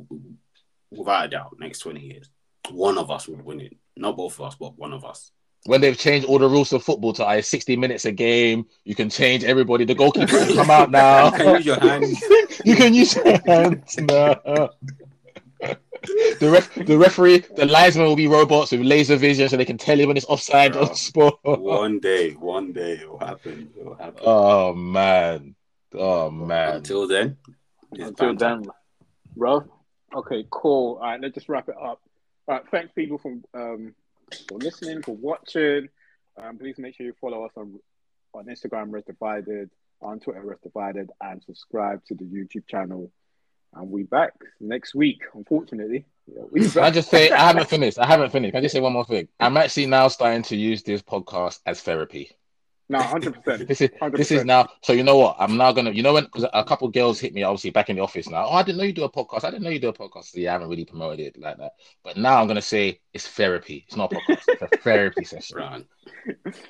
without a doubt. Next 20 years, one of us would win it. Not both of us, but one of us. when they've changed all the rules of football to I 60 minutes a game, you can change everybody. The goalkeeper can come out now. You can use your hands. you can use your hands now. The ref, the referee, the linesman will be robots with laser vision, so they can tell you when it's offside Bro. or sport. One day, one day it will happen. It will happen. Oh man, oh man. Until then, Until then, bro. Okay, cool. All right, let's just wrap it up. All right, thanks people for um for listening, for watching. Um, please make sure you follow us on on Instagram, Rest Divided, on Twitter, Rest Divided, and subscribe to the YouTube channel. And we back next week, unfortunately. Yeah, I just say I haven't finished. I haven't finished. Can I just say one more thing? I'm actually now starting to use this podcast as therapy. no, hundred percent. This is this is now. So you know what? I'm now gonna. You know when because a couple girls hit me obviously back in the office now. Oh, I didn't know you do a podcast. I didn't know you do a podcast. So, yeah, I haven't really promoted it like that. But now I'm gonna say it's therapy. It's not a podcast. It's a therapy session. Right.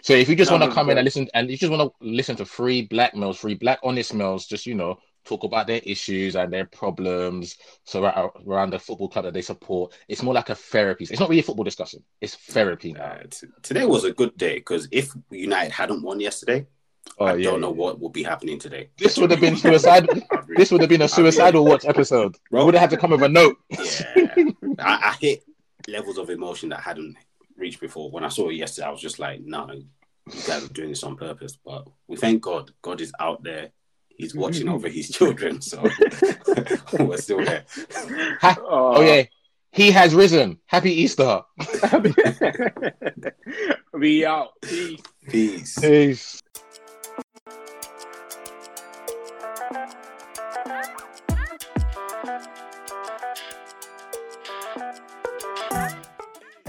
So if you just No, want to come in and listen, and you just want to listen to free black males, free black honest males, just you know talk about their issues and their problems. So ar- around the football club that they support, it's more like a therapy. It's not really a football discussion. It's therapy now. Uh, t- today was a good day because if United hadn't won yesterday, Oh I yeah. don't know what would be happening today. This would have been suicide. This would have been a suicidal watch episode. Bro. would have had to come with a note. Yeah, I, I hit levels of emotion that I hadn't reached before. When I saw it yesterday, I was just like, no, you guys are doing this on purpose. But we thank God. God is out there. He's mm-hmm. watching over his children. So we're still there. Ha- uh, oh yeah, he has risen. Happy Easter. we out. Peace. Peace. Peace.